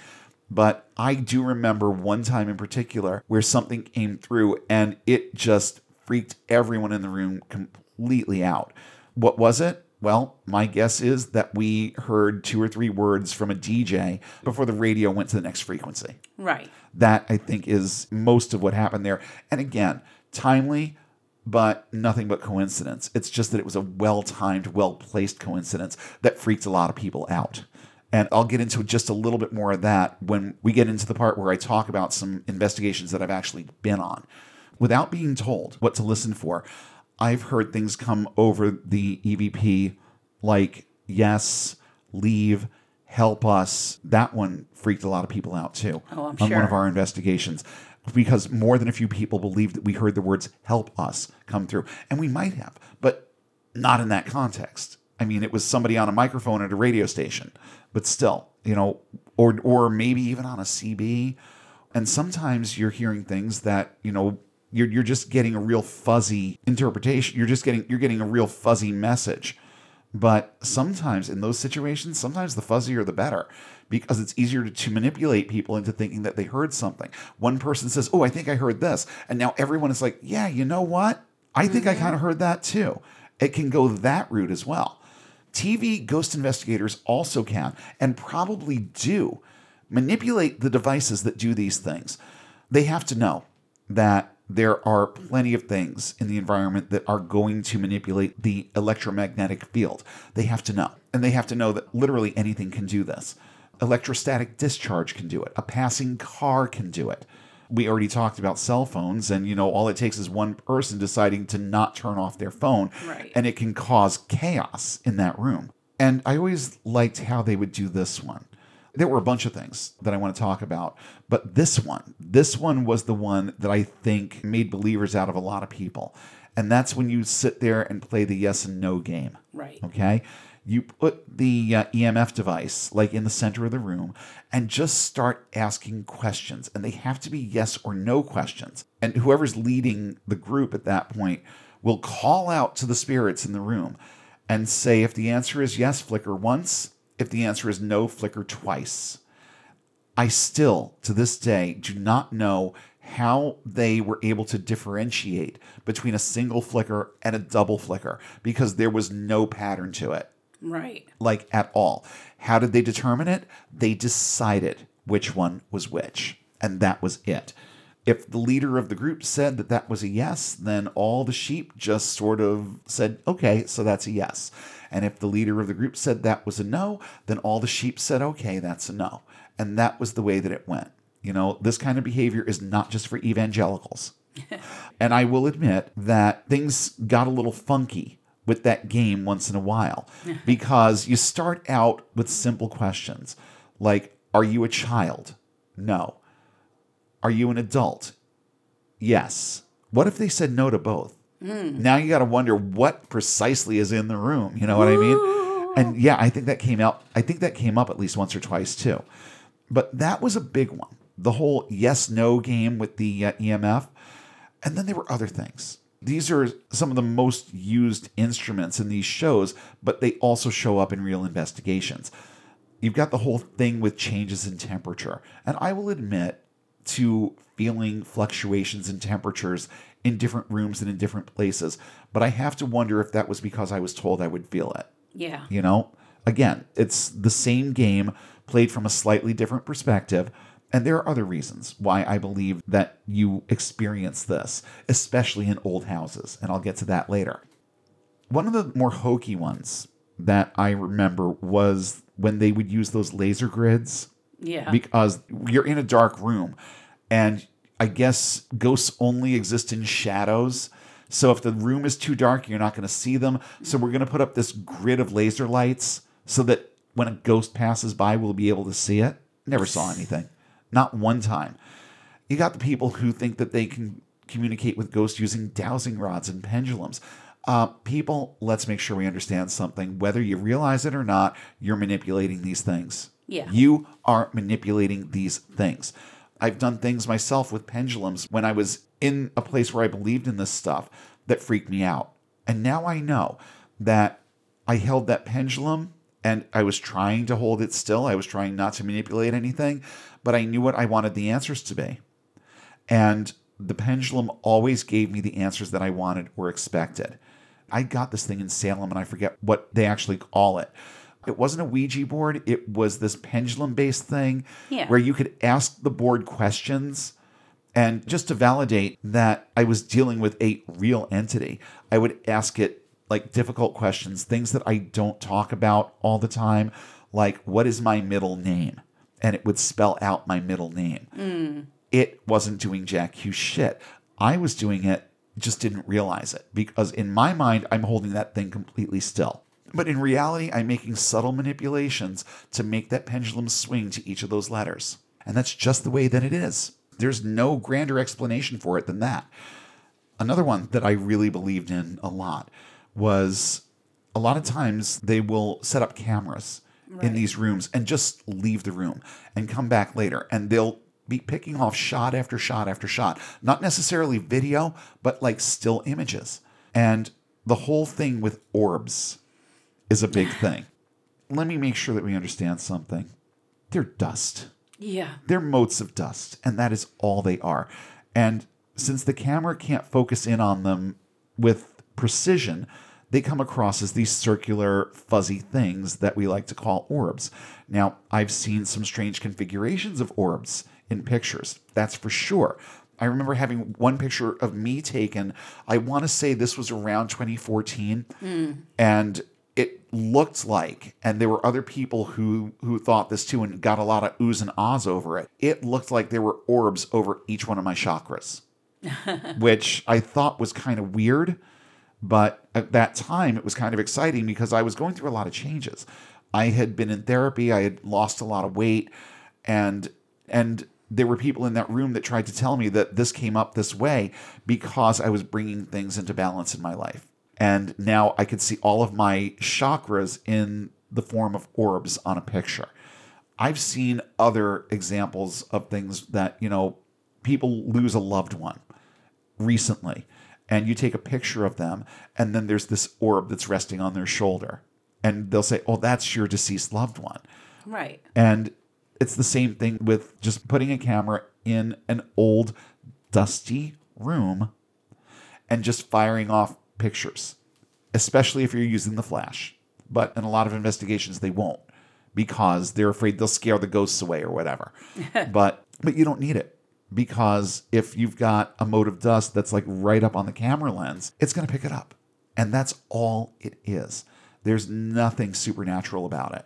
But I do remember one time in particular where something came through and it just freaked everyone in the room completely out. What was it? Well, my guess is that we heard two or three words from a DJ before the radio went to the next frequency. Right. That I think is most of what happened there. And again, timely, but nothing but coincidence. It's just that it was a well timed, well placed coincidence that freaked a lot of people out. And I'll get into just a little bit more of that when we get into the part where I talk about some investigations that I've actually been on. Without being told what to listen for, I've heard things come over the EVP like yes, leave, help us. That one freaked a lot of people out too Oh, I'm on one of our investigations because more than a few people believe that we heard the words help us come through. And we might have, but not in that context. I mean, it was somebody on a microphone at a radio station, but still, you know, or or maybe even on a CB. And sometimes you're hearing things that, you know, you're you're just getting a real fuzzy interpretation. You're just getting you're getting a real fuzzy message. But sometimes in those situations, sometimes the fuzzier the better because it's easier to, to manipulate people into thinking that they heard something. One person says, Oh, I think I heard this. And now everyone is like, Yeah, you know what? I think I kind of mm-hmm. heard that too. It can go that route as well. TV ghost investigators also can and probably do manipulate the devices that do these things. They have to know that there are plenty of things in the environment that are going to manipulate the electromagnetic field. They have to know. And they have to know that literally anything can do this. Electrostatic discharge can do it, a passing car can do it. We already talked about cell phones, and you know, all it takes is one person deciding to not turn off their phone, Right. and it can cause chaos in that room. And I always liked how they would do this one. There were a bunch of things that I want to talk about, but this one, this one was the one that I think made believers out of a lot of people. And that's when you sit there and play the yes and no game. Right. Okay. You put the uh, EMF device like in the center of the room and just start asking questions. And they have to be yes or no questions. And whoever's leading the group at that point will call out to the spirits in the room and say, if the answer is yes, flicker once. If the answer is no, flicker twice. I still, to this day, do not know how they were able to differentiate between a single flicker and a double flicker because there was no pattern to it, Right. like at all. How did they determine it? They decided which one was which, and that was it. If the leader of the group said that that was a yes, then all the sheep just sort of said, okay, so that's a yes. And if the leader of the group said that was a no, then all the sheep said, okay, that's a no. And that was the way that it went. You know, this kind of behavior is not just for evangelicals. and I will admit that things got a little funky with that game once in a while because you start out with simple questions like Are you a child? No. Are you an adult? Yes. What if they said no to both? Now you got to wonder what precisely is in the room. You know what I mean? And yeah, I think that came out. I think that came up at least once or twice too. But that was a big one. The whole yes no game with the uh, EMF. And then there were other things. These are some of the most used instruments in these shows, but they also show up in real investigations. You've got the whole thing with changes in temperature. And I will admit to feeling fluctuations in temperatures in different rooms and in different places, but I have to wonder if that was because I was told I would feel it. Yeah. You know, again, it's the same game played from a slightly different perspective. And there are other reasons why I believe that you experience this, especially in old houses. And I'll get to that later. One of the more hokey ones that I remember was when they would use those laser grids Yeah. because you're in a dark room and I guess ghosts only exist in shadows. So if the room is too dark, you're not going to see them. So we're going to put up this grid of laser lights so that when a ghost passes by, we'll be able to see it. Never saw anything. Not one time. You got the people who think that they can communicate with ghosts using dowsing rods and pendulums. Uh, people, let's make sure we understand something. Whether you realize it or not, you're manipulating these things. Yeah. You are manipulating these things. I've done things myself with pendulums when I was in a place where I believed in this stuff that freaked me out. And now I know that I held that pendulum and I was trying to hold it still. I was trying not to manipulate anything, but I knew what I wanted the answers to be. And the pendulum always gave me the answers that I wanted or expected. I got this thing in Salem and I forget what they actually call it. It wasn't a Ouija board, it was this pendulum based thing Yeah. where you could ask the board questions. And just to validate that I was dealing with a real entity, I would ask it like difficult questions, things that I don't talk about all the time, like, what is my middle name? And it would spell out my middle name mm. it wasn't doing jack Q shit. I was doing it, just didn't realize it because in my mind, I'm holding that thing completely still. But in reality, I'm making subtle manipulations to make that pendulum swing to each of those letters. And that's just the way that it is. There's no grander explanation for it than that. Another one that I really believed in a lot was a lot of times they will set up cameras in these rooms and just leave the room and come back later. And they'll be picking off shot after shot after shot. Not necessarily video but like still images. And the whole thing with orbs is a big thing. Let me make sure that we understand something. They're dust. Yeah. they're motes of dust, and that is all they are. And since the camera can't focus in on them with precision, they come across as these circular, fuzzy things that we like to call orbs. Now, I've seen some strange configurations of orbs in pictures, that's for sure. I remember having one picture of me taken, I want to say this was around 2014, hmm. and it looked like, and there were other people who who thought this too and got a lot of oohs and ahs over it. It looked like there were orbs over each one of my chakras, which I thought was kind of weird. But at that time, it was kind of exciting because I was going through a lot of changes. I had been in therapy. I had lost a lot of weight, and and there were people in that room that tried to tell me that this came up this way because I was bringing things into balance in my life. And now I could see all of my chakras in the form of orbs on a picture. I've seen other examples of things that, you know, people lose a loved one recently and you take a picture of them and then there's this orb that's resting on their shoulder and they'll say, "Oh, that's your deceased loved one." Right. And it's the same thing with just putting a camera in an old, dusty room and just firing off pictures, especially if you're using the flash. But in a lot of investigations, they won't because they're afraid they'll scare the ghosts away or whatever. but but you don't need it because if you've got a mote of dust that's like right up on the camera lens, it's going to pick it up. And that's all it is. There's nothing supernatural about it.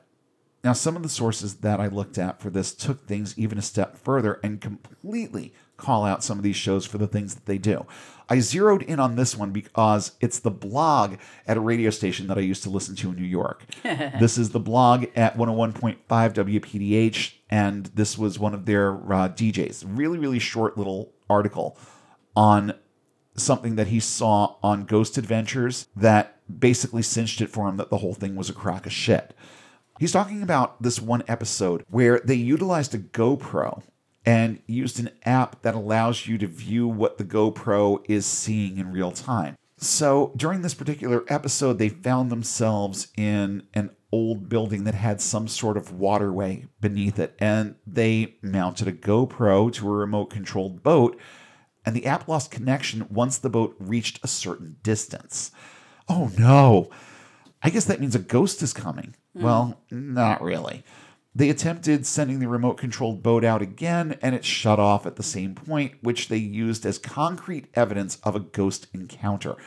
Now, some of the sources that I looked at for this took things even a step further and completely call out some of these shows for the things that they do. I zeroed in on this one because it's the blog at a radio station that I used to listen to in New York. this is the blog at 101.5 WPDH, and this was one of their uh, DJs. Really, really short little article on something that he saw on Ghost Adventures that basically cinched it for him that the whole thing was a crock of shit. He's talking about this one episode where they utilized a GoPro and used an app that allows you to view what the GoPro is seeing in real time. So during this particular episode, they found themselves in an old building that had some sort of waterway beneath it, and they mounted a GoPro to a remote controlled boat, and the app lost connection once the boat reached a certain distance. Oh no! I guess that means a ghost is coming. Hmm. Well, not really. They attempted sending the remote controlled boat out again, and it shut off at the same point, which they used as concrete evidence of a ghost encounter.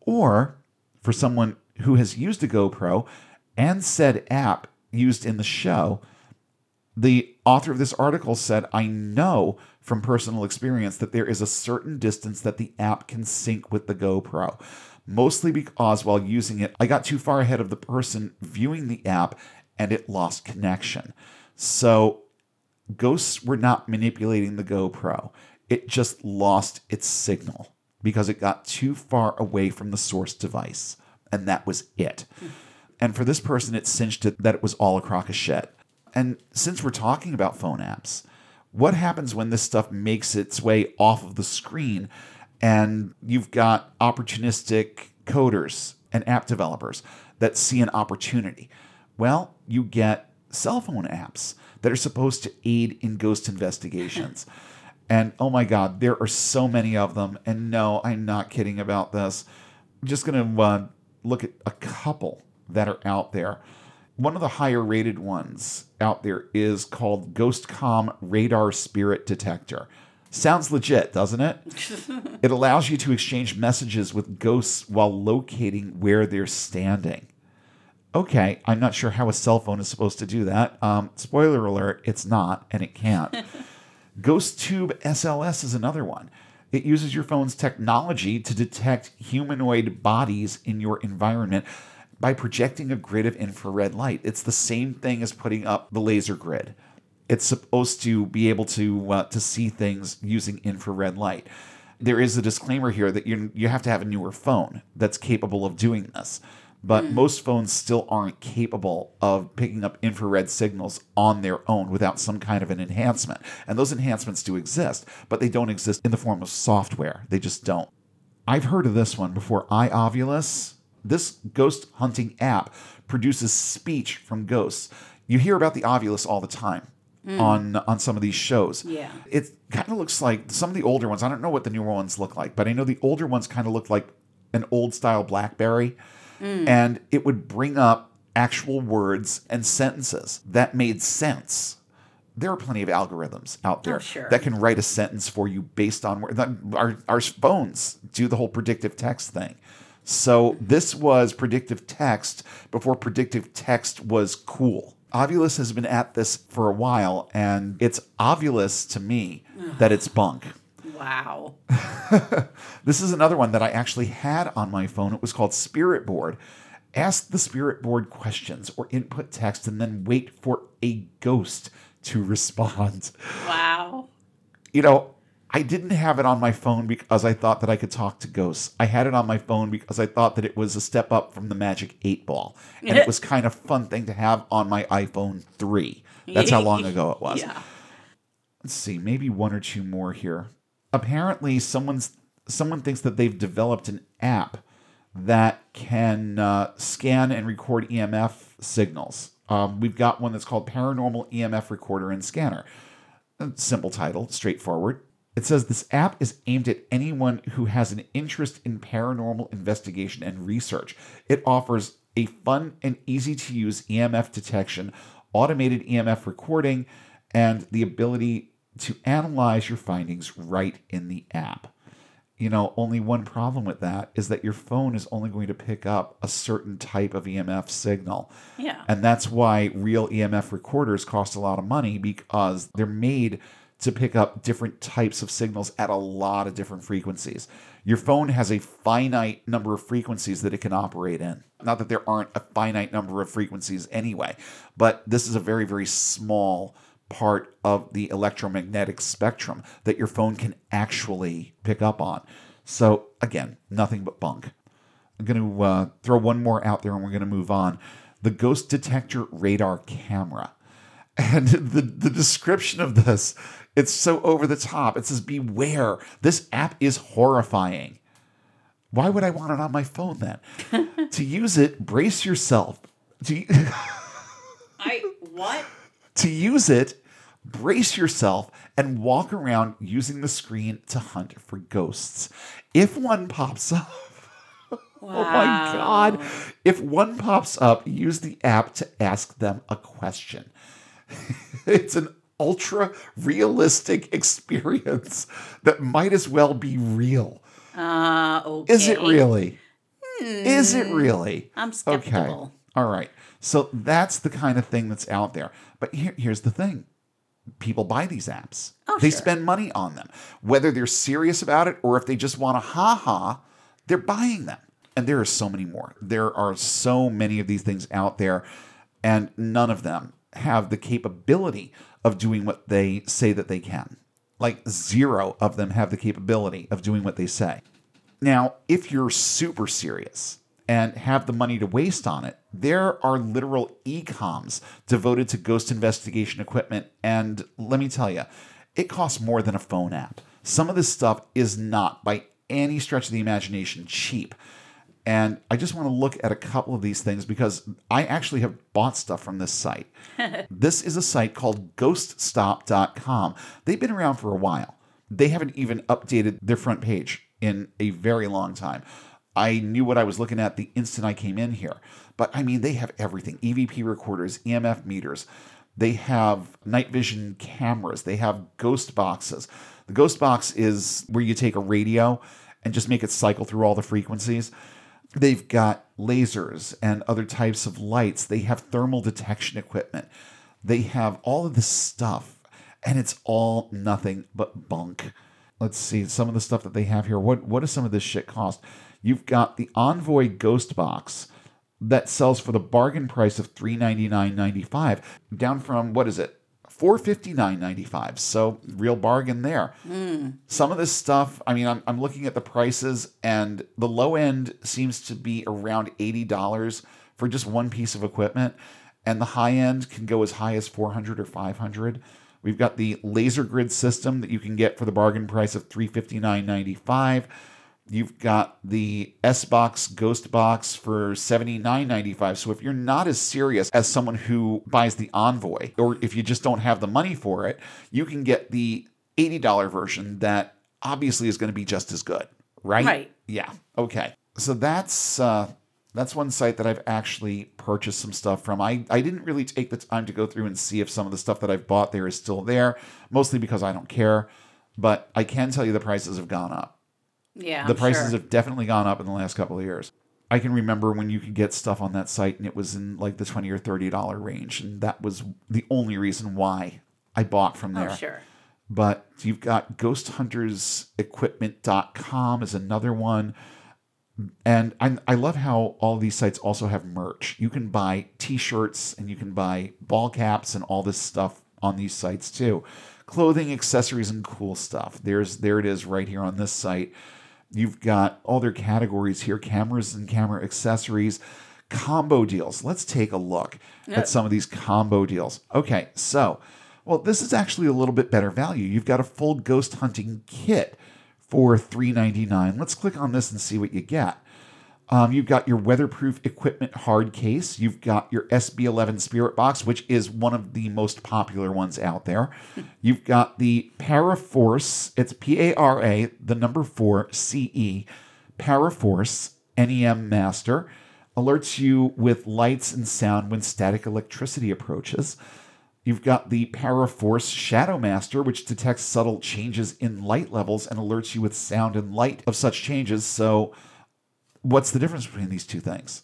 Or, for someone who has used a GoPro and said app used in the show, the author of this article said, I know from personal experience that there is a certain distance that the app can sync with the GoPro. Mostly because while using it, I got too far ahead of the person viewing the app and it lost connection. So ghosts were not manipulating the GoPro. It just lost its signal because it got too far away from the source device. And that was it. And for this person, it cinched it that it was all a crock of shit. And since we're talking about phone apps, what happens when this stuff makes its way off of the screen and you've got opportunistic coders and app developers that see an opportunity? Well, you get cell phone apps that are supposed to aid in ghost investigations. and oh my God, there are so many of them. And no, I'm not kidding about this. I'm just going to uh, look at a couple that are out there. One of the higher rated ones out there is called GhostCom Radar Spirit Detector. Sounds legit, doesn't it? it allows you to exchange messages with ghosts while locating where they're standing. Okay, I'm not sure how a cell phone is supposed to do that. Um, spoiler alert, it's not, and it can't. Ghost Tube SLS is another one. It uses your phone's technology to detect humanoid bodies in your environment by projecting a grid of infrared light. It's the same thing as putting up the laser grid. It's supposed to be able to uh, to see things using infrared light. There is a disclaimer here that you you have to have a newer phone that's capable of doing this but mm. most phones still aren't capable of picking up infrared signals on their own without some kind of an enhancement. And those enhancements do exist, but they don't exist in the form of software. They just don't. I've heard of this one before iOvilus. This ghost hunting app produces speech from ghosts. You hear about the Ovilus all the time. Mm. on on some of these shows. Yeah. It kind of looks like some of the older ones. I don't know what the newer ones look like, but I know the older ones kind of look like an old style BlackBerry mm. and it would bring up actual words and sentences that made sense. There are plenty of algorithms out there oh, sure. that can write a sentence for you based on where our, our phones do the whole predictive text thing. So this was predictive text before predictive text was cool. Ovilus has been at this for a while, and it's obvious to me that it's bunk. Wow. this is another one that I actually had on my phone. It was called Spirit Board. Ask the Spirit Board questions or input text and then wait for a ghost to respond. Wow. You know, I didn't have it on my phone because I thought that I could talk to ghosts. I had it on my phone because I thought that it was a step up from the Magic 8 Ball. And it was kind of fun thing to have on my iPhone 3. That's how long ago it was. Yeah. Let's see, maybe one or two more here apparently someone's someone thinks that they've developed an app that can uh, scan and record EMF signals. Um, we've got one that's called Paranormal EMF Recorder and Scanner. Simple title, straightforward. It says this app is aimed at anyone who has an interest in paranormal investigation and research. It offers a fun and easy to use EMF detection, automated EMF recording, and the ability to analyze your findings right in the app. you know, only one problem with that is that your phone is only going to pick up a certain type of EMF signal. Yeah. And that's why real EMF recorders cost a lot of money because they're made to pick up different types of signals at a lot of different frequencies. Your phone has a finite number of frequencies that it can operate in. Not that there aren't a finite number of frequencies anyway, but this is a very, very small part of the electromagnetic spectrum that your phone can actually pick up on. So, again, nothing but bunk. I'm going to uh, throw one more out there and we're going to move on. The Ghost Detector Radar Camera. And the, the description of this, it's so over the top. It says, Beware, this app is horrifying. Why would I want it on my phone then? to use it, brace yourself. To, I what? To use it, brace yourself and walk around using the screen to hunt for ghosts. If one pops up, Oh my God. If one pops up, use the app to ask them a question. it's an ultra realistic experience that might as well be real. Uh, okay. Is it really? Is it really? I'm skeptical. All right. So that's the kind of thing that's out there. But here, here's the thing people buy these apps, Oh, they sure. spend money on them. Whether they're serious about it or if they just want a ha ha, they're buying them. And there are so many more. There are so many of these things out there, and none of them have the capability of doing what they say that they can. Like zero of them have the capability of doing what they say. Now, if you're super serious and have the money to waste on it, there are literal ecoms devoted to ghost investigation equipment. And let me tell you, it costs more than a phone app. Some of this stuff is not, by any stretch of the imagination, cheap. And I just want to look at a couple of these things because I actually have bought stuff from this site. this is a site called ghoststop.com. They've been around for a while. They haven't even updated their front page in a very long time. I knew what I was looking at the instant I came in here. But I mean, they have everything EVP recorders, EMF meters. They have night vision cameras. They have ghost boxes. The ghost box is where you take a radio and just make it cycle through all the frequencies. They've got lasers and other types of lights. They have thermal detection equipment. They have all of this stuff, and it's all nothing but bunk. Let's see some of the stuff that they have here. What what does some of this shit cost? You've got the Envoy Ghost Box that sells for the bargain price of $399.95, down from what is it? $459.95. So real bargain there. Hmm. Some of this stuff, I mean, I'm, I'm looking at the prices, and the low end seems to be around $80 for just one piece of equipment, and the high end can go as high as 400 or 500. We've got the laser grid system that you can get for the bargain price of $359.95. You've got the S Box Ghost Box for $79.95. So if you're not as serious as someone who buys the Envoy, or if you just don't have the money for it, you can get the $80 version that obviously is going to be just as good, right? Right. Yeah. Okay. So that's uh that's one site that I've actually purchased some stuff from. I, I didn't really take the time to go through and see if some of the stuff that I've bought there is still there, mostly because I don't care. But I can tell you the prices have gone up Yeah. the I'm prices sure. have definitely gone up in the last couple of years. I can remember when you could get stuff on that site and it was in like the twenty or thirty dollar range, and that was the only reason why I bought from oh, there. Oh, sure. But you've got ghosthuntersequipment.com is another one. And I, I love how all these sites also have merch. You can buy t shirts and you can buy ball caps and all this stuff on these sites too. Clothing, accessories, and cool stuff. There's there it is right here on this site. You've got all their categories here cameras and camera accessories, combo deals. Let's take a look at some of these combo deals. Okay, so, well, this is actually a little bit better value. You've got a full ghost hunting kit for $3.99. Let's click on this and see what you get. Um, you've got your weatherproof equipment hard case. You've got your SB11 Spirit Box, which is one of the most popular ones out there. You've got the Paraforce, it's P A R A, the number four CE, Paraforce NEM Master. Alerts you with lights and sound when static electricity approaches. You've got the Paraforce Shadow Master, which detects subtle changes in light levels and alerts you with sound and light of such changes. So, what's the difference between these two things?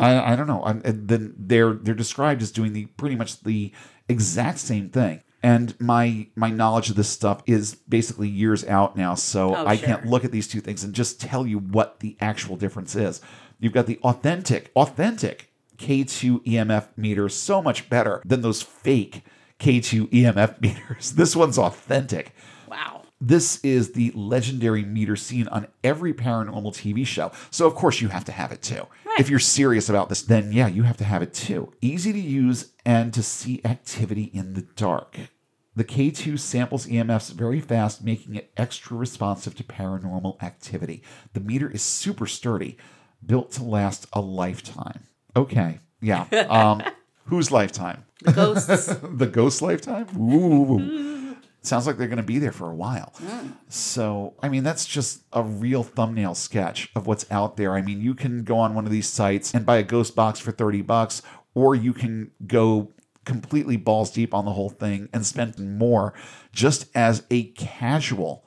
I, I don't know. And then they're they're described as doing the pretty much the exact same thing. And my my knowledge of this stuff is basically years out now, so Oh, I sure. can't look at these two things and just tell you what the actual difference is. You've got the authentic, authentic K2 EMF meter, so much better than those fake K2 EMF meters. This one's authentic. This is the legendary meter seen on every paranormal TV show. So, of course, you have to have it too. If you're serious about this, then yeah, you have to have it too. Easy to use and to see activity in the dark. The K2 samples EMFs very fast, making it extra responsive to paranormal activity. The meter is super sturdy, built to last a lifetime. Okay, yeah. Um, whose lifetime? The ghosts. the ghost lifetime? Ooh. Sounds like they're going to be there for a while. So, I mean, that's just a real thumbnail sketch of what's out there. I mean, you can go on one of these sites and buy a ghost box for 30 bucks, or you can go completely balls deep on the whole thing and spend more just as a casual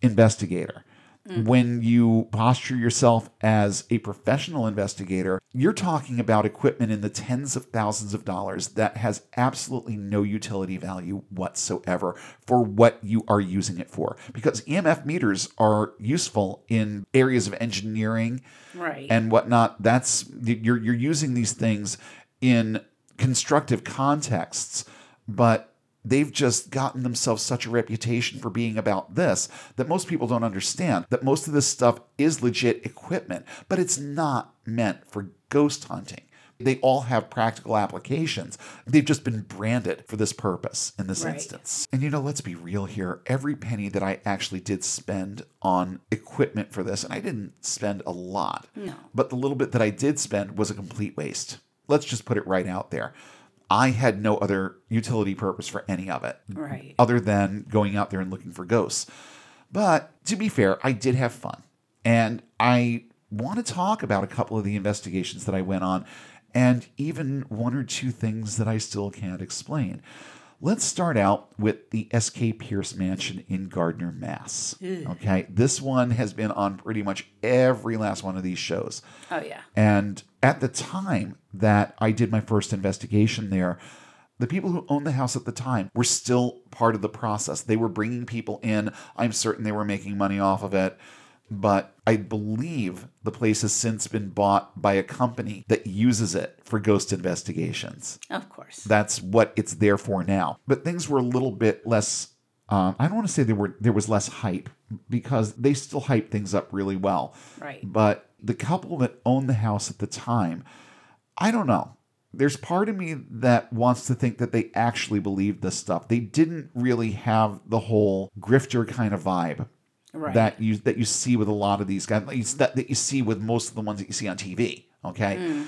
investigator. Mm. When you posture yourself as a professional investigator, you're talking about equipment in the tens of thousands of dollars that has absolutely no utility value whatsoever for what you are using it for. Because EMF meters are useful in areas of engineering Right. and whatnot. That's you're you're using these things in constructive contexts, but they've just gotten themselves such a reputation for being about this that most people don't understand that most of this stuff is legit equipment, but it's not meant for ghost hunting. They all have practical applications. They've just been branded for this purpose in this Right. instance. And you know, let's be real here. Every penny that I actually did spend on equipment for this, and I didn't spend a lot, No. but the little bit that I did spend was a complete waste. Let's just put it right out there. I had no other utility purpose for any of it Right. other than going out there and looking for ghosts. But to be fair, I did have fun. And I want to talk about a couple of the investigations that I went on and even one or two things that I still can't explain. Let's start out with the S.K. Pierce Mansion in Gardner, Mass. Okay, this one has been on pretty much every last one of these shows. Oh yeah. And at the time that I did my first investigation there, the people who owned the house at the time were still part of the process. They were bringing people in. I'm certain they were making money off of it. But I believe the place has since been bought by a company that uses it for ghost investigations. Of course. That's what it's there for now. But things were a little bit less. Um, I don't want to say there were there was less hype because they still hype things up really well. Right. But the couple that owned the house at the time, I don't know. There's part of me that wants to think that they actually believed this stuff. They didn't really have the whole grifter kind of vibe Right. that you that you see with a lot of these guys, that, that you see with most of the ones that you see on TV. Okay, hmm.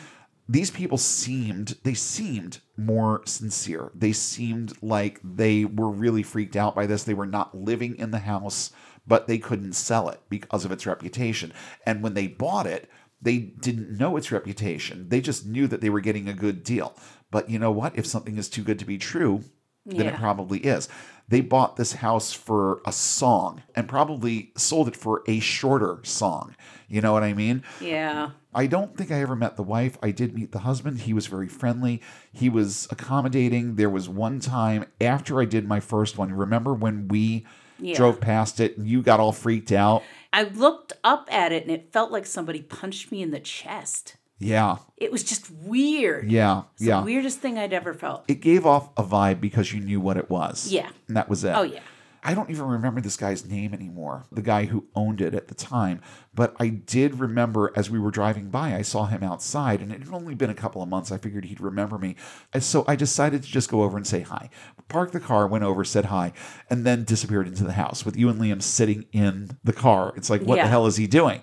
these people seemed they seemed more sincere. They seemed like they were really freaked out by this. They were not living in the house, but they couldn't sell it because of its reputation. And when they bought it, they didn't know its reputation. They just knew that they were getting a good deal. But you know what? If something is too good to be true, then it probably is. They bought this house for a song and probably sold it for a shorter song. You know what I mean? yeah. I don't think I ever met the wife. I did meet the husband. He was very friendly. He was accommodating. There was one time after I did my first one, remember when we Yeah. drove past it and you got all freaked out? I looked up at it and it felt like somebody punched me in the chest. Yeah. It was just weird. Yeah. Yeah. the weirdest thing I'd ever felt. it gave off a vibe because you knew what it was. Yeah. And that was it. Oh yeah. I don't even remember this guy's name anymore, the guy who owned it at the time. But I did remember as we were driving by, I saw him outside, and it had only been a couple of months. I figured he'd remember me. And so I decided to just go over and say hi. Parked the car, went over, said hi, and then disappeared into the house with you and Liam sitting in the car. It's like, what Yeah. the hell is he doing?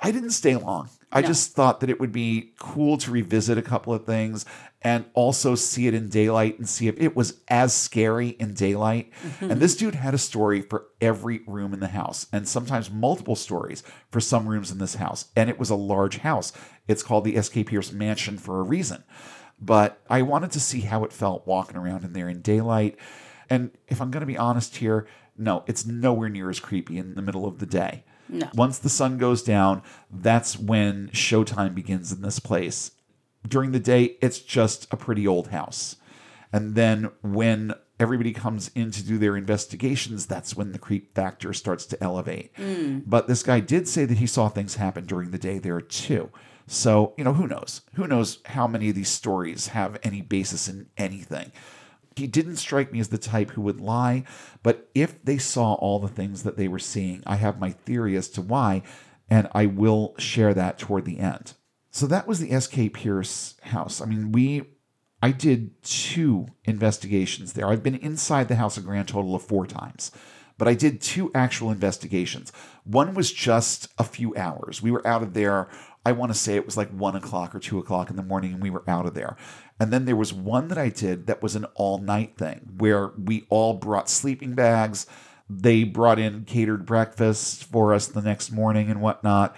I didn't stay long. I No. just thought that it would be cool to revisit a couple of things and also see it in daylight and see if it was as scary in daylight. Mm-hmm. and this dude had a story for every room in the house and sometimes multiple stories for some rooms in this house. And it was a large house. It's called the S.K. Pierce Mansion for a reason. but I wanted to see how it felt walking around in there in daylight. And if I'm going to be honest here, no, it's nowhere near as creepy in the middle of the day. No. Once the sun goes down, that's when showtime begins in this place. During the day, it's just a pretty old house. And then when everybody comes in to do their investigations, that's when the creep factor starts to elevate. Mm. But this guy did say that he saw things happen during the day there too. So, you know, who knows? Who knows how many of these stories have any basis in anything? He didn't strike me as the type who would lie, but if they saw all the things that they were seeing, I have my theory as to why, and I will share that toward the end. So that was the SK Pierce house. I mean, we I did two investigations there. I've been inside the house a grand total of four times, but I did two actual investigations. One was just a few hours. We were out of there, I want to say it was like one o'clock or two o'clock in the morning, and we were out of there. And then there was one that I did that was an all night thing where we all brought sleeping bags. They brought in catered breakfast for us the next morning and whatnot.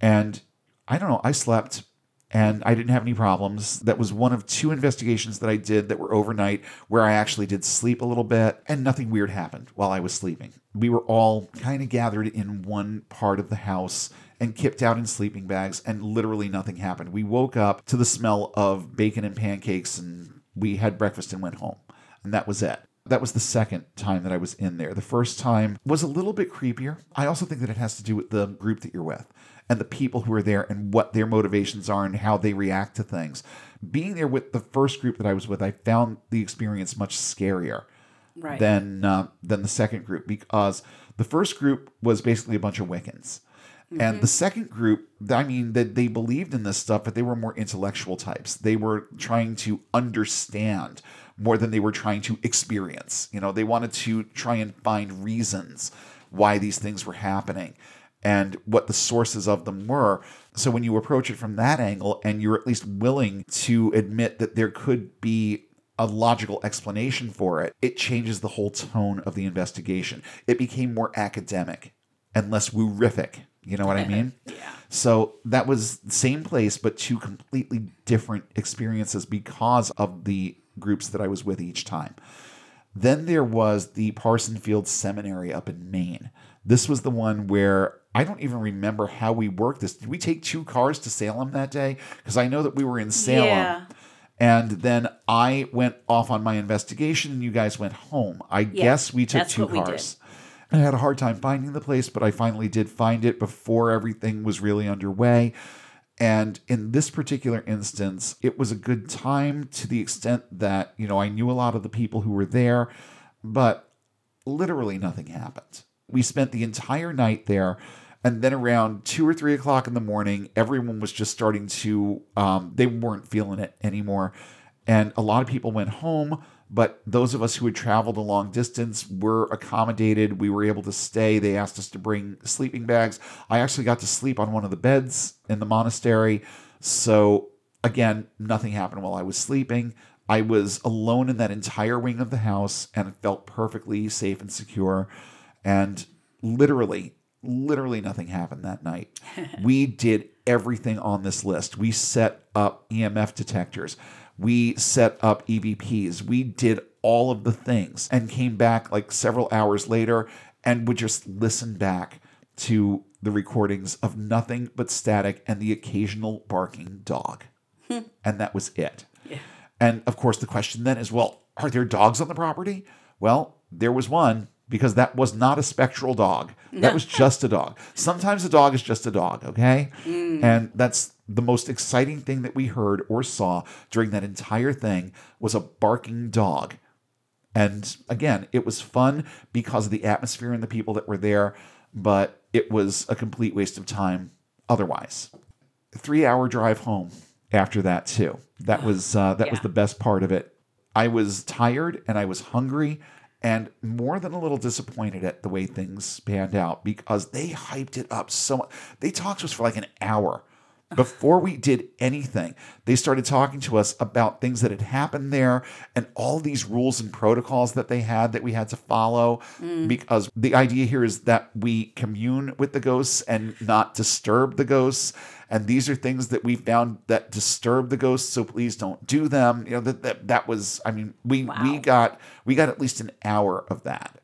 And I don't know, I slept and I didn't have any problems. That was one of two investigations that I did that were overnight where I actually did sleep a little bit and nothing weird happened while I was sleeping. We were all kind of gathered in one part of the house and kicked out in sleeping bags and literally nothing happened. We woke up to the smell of bacon and pancakes and we had breakfast and went home. And that was it. That was the second time that I was in there. The first time was a little bit creepier. I also think that it has to do with the group that you're with and the people who are there and what their motivations are and how they react to things. Being there with the first group that I was with, I found the experience much scarier Right. than uh, than the second group because the first group was basically a bunch of Wiccans. And the mm-hmm. second group, I mean, that they believed in this stuff, but they were more intellectual types. They were trying to understand more than they were trying to experience. You know, they wanted to try and find reasons why these things were happening and what the sources of them were. So when you approach it from that angle and you're at least willing to admit that there could be a logical explanation for it, it changes the whole tone of the investigation. It became more academic and less woorific. You know what I mean? Yeah. So that was the same place, but two completely different experiences because of the groups that I was with each time. Then there was the Parsonfield Seminary up in Maine. This was the one where I don't even remember how we worked this. Did we take two cars to Salem that day? Because I know that we were in Salem. Yeah. And then I went off on my investigation and you guys went home. I guess we took two what we did. cars. I had a hard time finding the place, but I finally did find it before everything was really underway. And in this particular instance, it was a good time to the extent that, you know, I knew a lot of the people who were there, but literally nothing happened. We spent the entire night there. And then around two or three o'clock in the morning, everyone was just starting to, um, they weren't feeling it anymore. And a lot of people went home, but those of us who had traveled a long distance were accommodated. We were able to stay. They asked us to bring sleeping bags. I actually got to sleep on one of the beds in the monastery. So, again, nothing happened while I was sleeping. I was alone in that entire wing of the house and it felt perfectly safe and secure. And literally, literally nothing happened that night. we did everything on this list. We set up EMF detectors. We set up EVPs. We did all of the things and came back like several hours later and would just listen back to the recordings of nothing but static and the occasional barking dog. and that was it. And of course, the question then is well, are there dogs on the property? Well, there was one because that was not a spectral dog. That was just a dog. Sometimes a dog is just a dog, okay? Hmm. And that's the most exciting thing that we heard or saw during that entire thing was a barking dog. And again, it was fun because of the atmosphere and the people that were there, but it was a complete waste of time otherwise. Three hour drive home after that too. That was uh, that was the best part of it. I was tired and I was hungry and more than a little disappointed at the way things panned out because they hyped it up so much. They talked to us for like an hour Before we did anything, they started talking to us about things that had happened there and all these rules and protocols that they had that we had to follow. Mm. Because the idea here is that we commune with the ghosts and not disturb the ghosts. And these are things that we found that disturb the ghosts, so please don't do them. You know that that, that was. I mean, we we got we got at least an hour of that.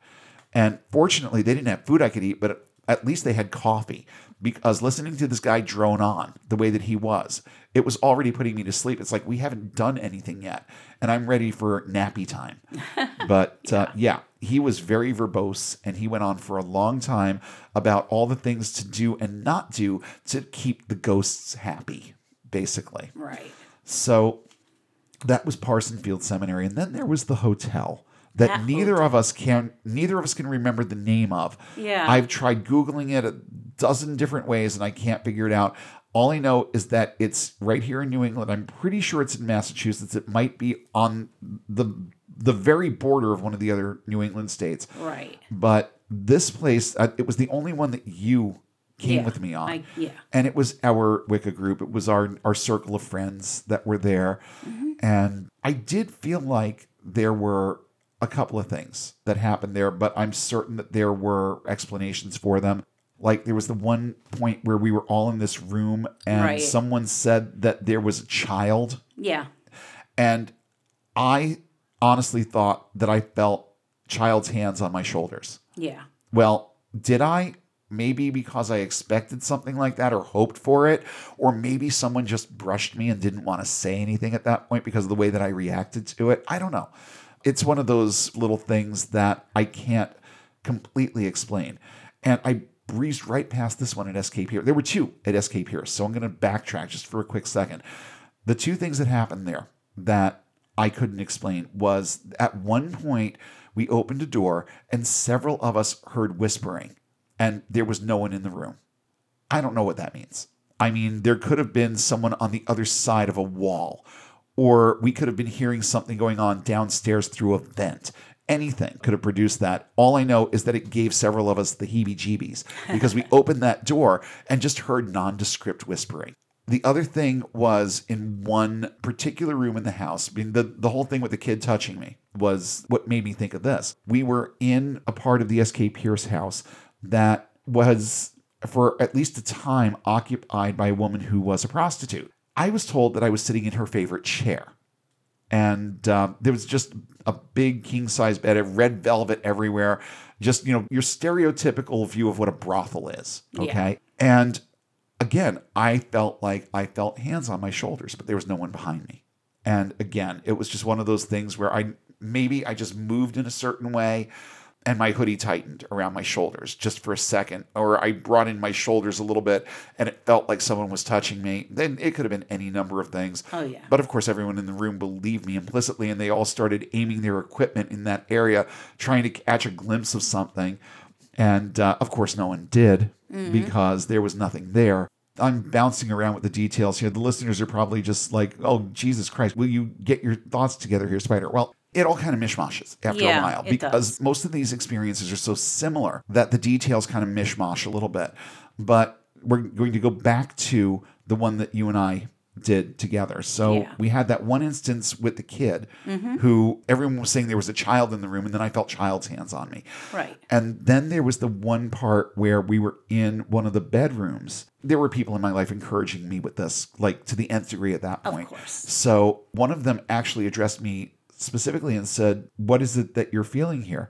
And fortunately, they didn't have food I could eat, but at least they had coffee. Because listening to this guy drone on the way that he was, it was already putting me to sleep. It's like we haven't done anything yet, and I'm ready for nappy time. But uh, yeah, he was very verbose, and he went on for a long time about all the things to do and not do to keep the ghosts happy, basically. Right. So that was Parson Field Seminary, and then there was the hotel that, That neither of us can neither of us can remember the name of. Yeah. I've tried googling it a dozen different ways and I can't figure it out. All I know is that it's right here in New England. I'm pretty sure it's in Massachusetts. It might be on the the very border of one of the other New England states. Right. But this place, uh, it was the only one that you came Yeah, with me on I, yeah. and it was our Wicca group. It was our our circle of friends that were there, and I did feel like there were a couple of things that happened there, but I'm certain that there were explanations for them. Like there was the one point where we were all in this room, and Right. someone said that there was a child, Yeah. and I honestly thought that I felt child's hands on my shoulders. Yeah. Well, did I? Maybe because I expected something like that or hoped for it, or maybe someone just brushed me and didn't want to say anything at that point because of the way that I reacted to it. I don't know. It's one of those little things that I can't completely explain. And I breezed right past this one at SK Pierce. There were two at SK Pierce, so I'm going to backtrack just for a quick second. The two things that happened there that I couldn't explain was at one point we opened a door and several of us heard whispering and there was no one in the room. I don't know what that means. I mean, there could have been someone on the other side of a wall, or we could have been hearing something going on downstairs through a vent. Anything could have produced that. All I know is that it gave several of us the heebie jeebies because we opened that door and just heard nondescript whispering. The other thing was in one particular room in the house. I mean, the, the whole thing with the kid touching me was what made me think of this. We were in a part of the SK Pierce house that was, for at least a time, occupied by a woman who was a prostitute. I was told that I was sitting in her favorite chair. And um, there was just a big king size bed, a red velvet everywhere. Just, you know, your stereotypical view of what a brothel is. Okay. And again, I felt like I felt hands on my shoulders, but there was no one behind me. And again, it was just one of those things where I maybe I just moved in a certain way and my hoodie tightened around my shoulders just for a second, or I brought in my shoulders a little bit and it felt like someone was touching me. Then it could have been any number of things. Oh, yeah. But of course, everyone in the room believed me implicitly, and they all started aiming their equipment in that area, trying to catch a glimpse of something. And uh, of course, no one did because there was nothing there. I'm bouncing around with the details here. The listeners are probably just like, oh, Jesus Christ, will you get your thoughts together here, Spider? Well, it all kind of mishmashes after Yeah, a while because most of these experiences are so similar that the details kind of mishmash a little bit. But we're going to go back to the one that you and I did together. So Yeah. we had that one instance with the kid who everyone was saying there was a child in the room, and then I felt child's hands on me. Right. And then there was the one part where we were in one of the bedrooms. There were people in my life encouraging me with this, like to the nth degree at that point. Of course. So one of them actually addressed me specifically and said, What is it that you're feeling here?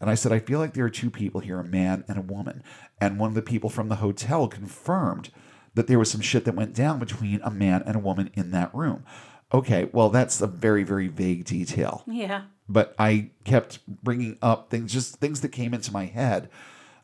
And I said, I feel like there are two people here, a man and a woman. And one of the people from the hotel confirmed that there was some shit that went down between a man and a woman in that room. Okay, well, that's a very, very vague detail Yeah. but I kept bringing up things, just things that came into my head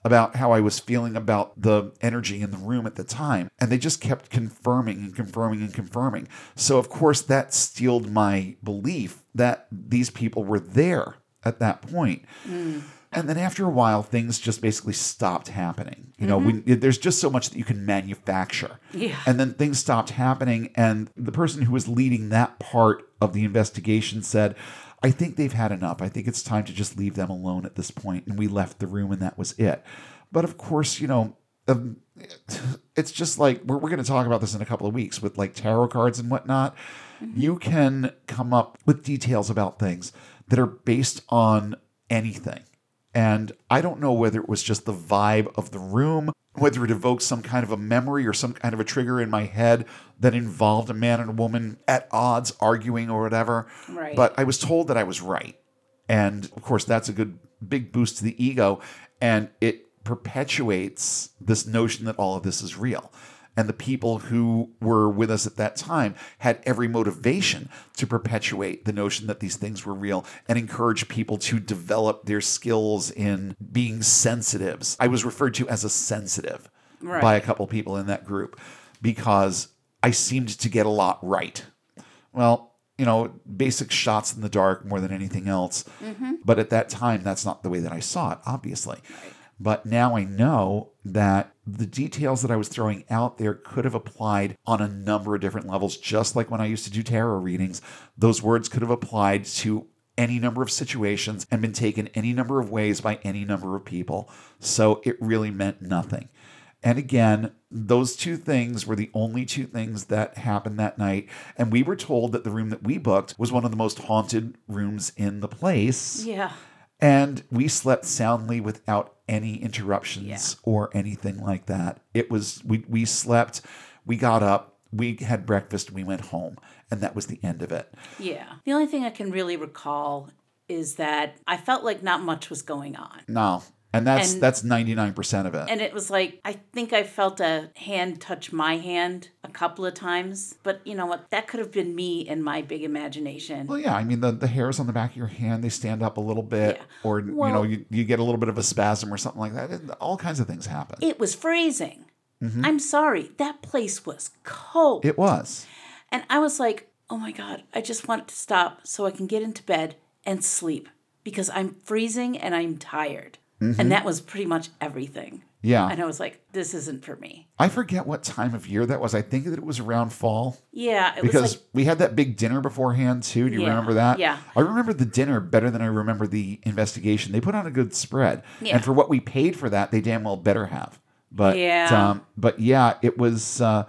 about how I was feeling about the energy in the room at the time. And they just kept confirming and confirming and confirming. So, of course, that steeled my belief that these people were there at that point. Hmm. And then after a while, things just basically stopped happening. You know, mm-hmm. when, there's just so much that you can manufacture. Yeah. And then things stopped happening. And the person who was leading that part of the investigation said, I think they've had enough. I think it's time to just leave them alone at this point. And we left the room and that was it. But of course, you know, um, it's just like we're, we're going to talk about this in a couple of weeks with like tarot cards and whatnot. You can come up with details about things that are based on anything. And I don't know whether it was just the vibe of the room, whether it evoked some kind of a memory or some kind of a trigger in my head that involved a man and a woman at odds arguing or whatever. Right. But I was told that I was right. And of course, that's a good big boost to the ego. And it perpetuates this notion that all of this is real. And the people who were with us at that time had every motivation to perpetuate the notion that these things were real and encourage people to develop their skills in being sensitives. I was referred to as a sensitive Right. by a couple people in that group because I seemed to get a lot right. Well, you know, basic shots in the dark more than anything else. Mm-hmm. But at that time, that's not the way that I saw it, obviously. But now I know that the details that I was throwing out there could have applied on a number of different levels, just like when I used to do tarot readings. Those words could have applied to any number of situations and been taken any number of ways by any number of people. So it really meant nothing. And again, those two things were the only two things that happened that night. And we were told that the room that we booked was one of the most haunted rooms in the place. Yeah. And we slept soundly without any interruptions Yeah. or anything like that. It was, we, we slept, we got up, we had breakfast, we went home. And that was the end of it. Yeah. The only thing I can really recall is that I felt like not much was going on. No. And that's And- that's 99% of it. And it was like, I think I felt a hand touch my hand a couple of times. But you know what? That could have been me and my big imagination. Well, yeah, I mean the, the hairs on the back of your hand they stand up a little bit, Yeah. or you know you, you get a little bit of a spasm or something like that. And all kinds of things happen. It was freezing. I'm sorry. That place was cold. Mm-hmm. It was. and I was like, oh my God, I just want it to stop so I can get into bed and sleep because I'm freezing and I'm tired. And that was pretty much everything. Mm-hmm. Yeah, And I was like, this isn't for me. I forget what time of year that was. I think that it was around fall Yeah. It because was like, we had that big dinner beforehand too. Do you Yeah, remember that? yeah. I remember the dinner better than I remember the investigation. They put on a good spread, Yeah. and for what we paid for that, they damn well better have. But Yeah. um, but yeah, it was. Uh,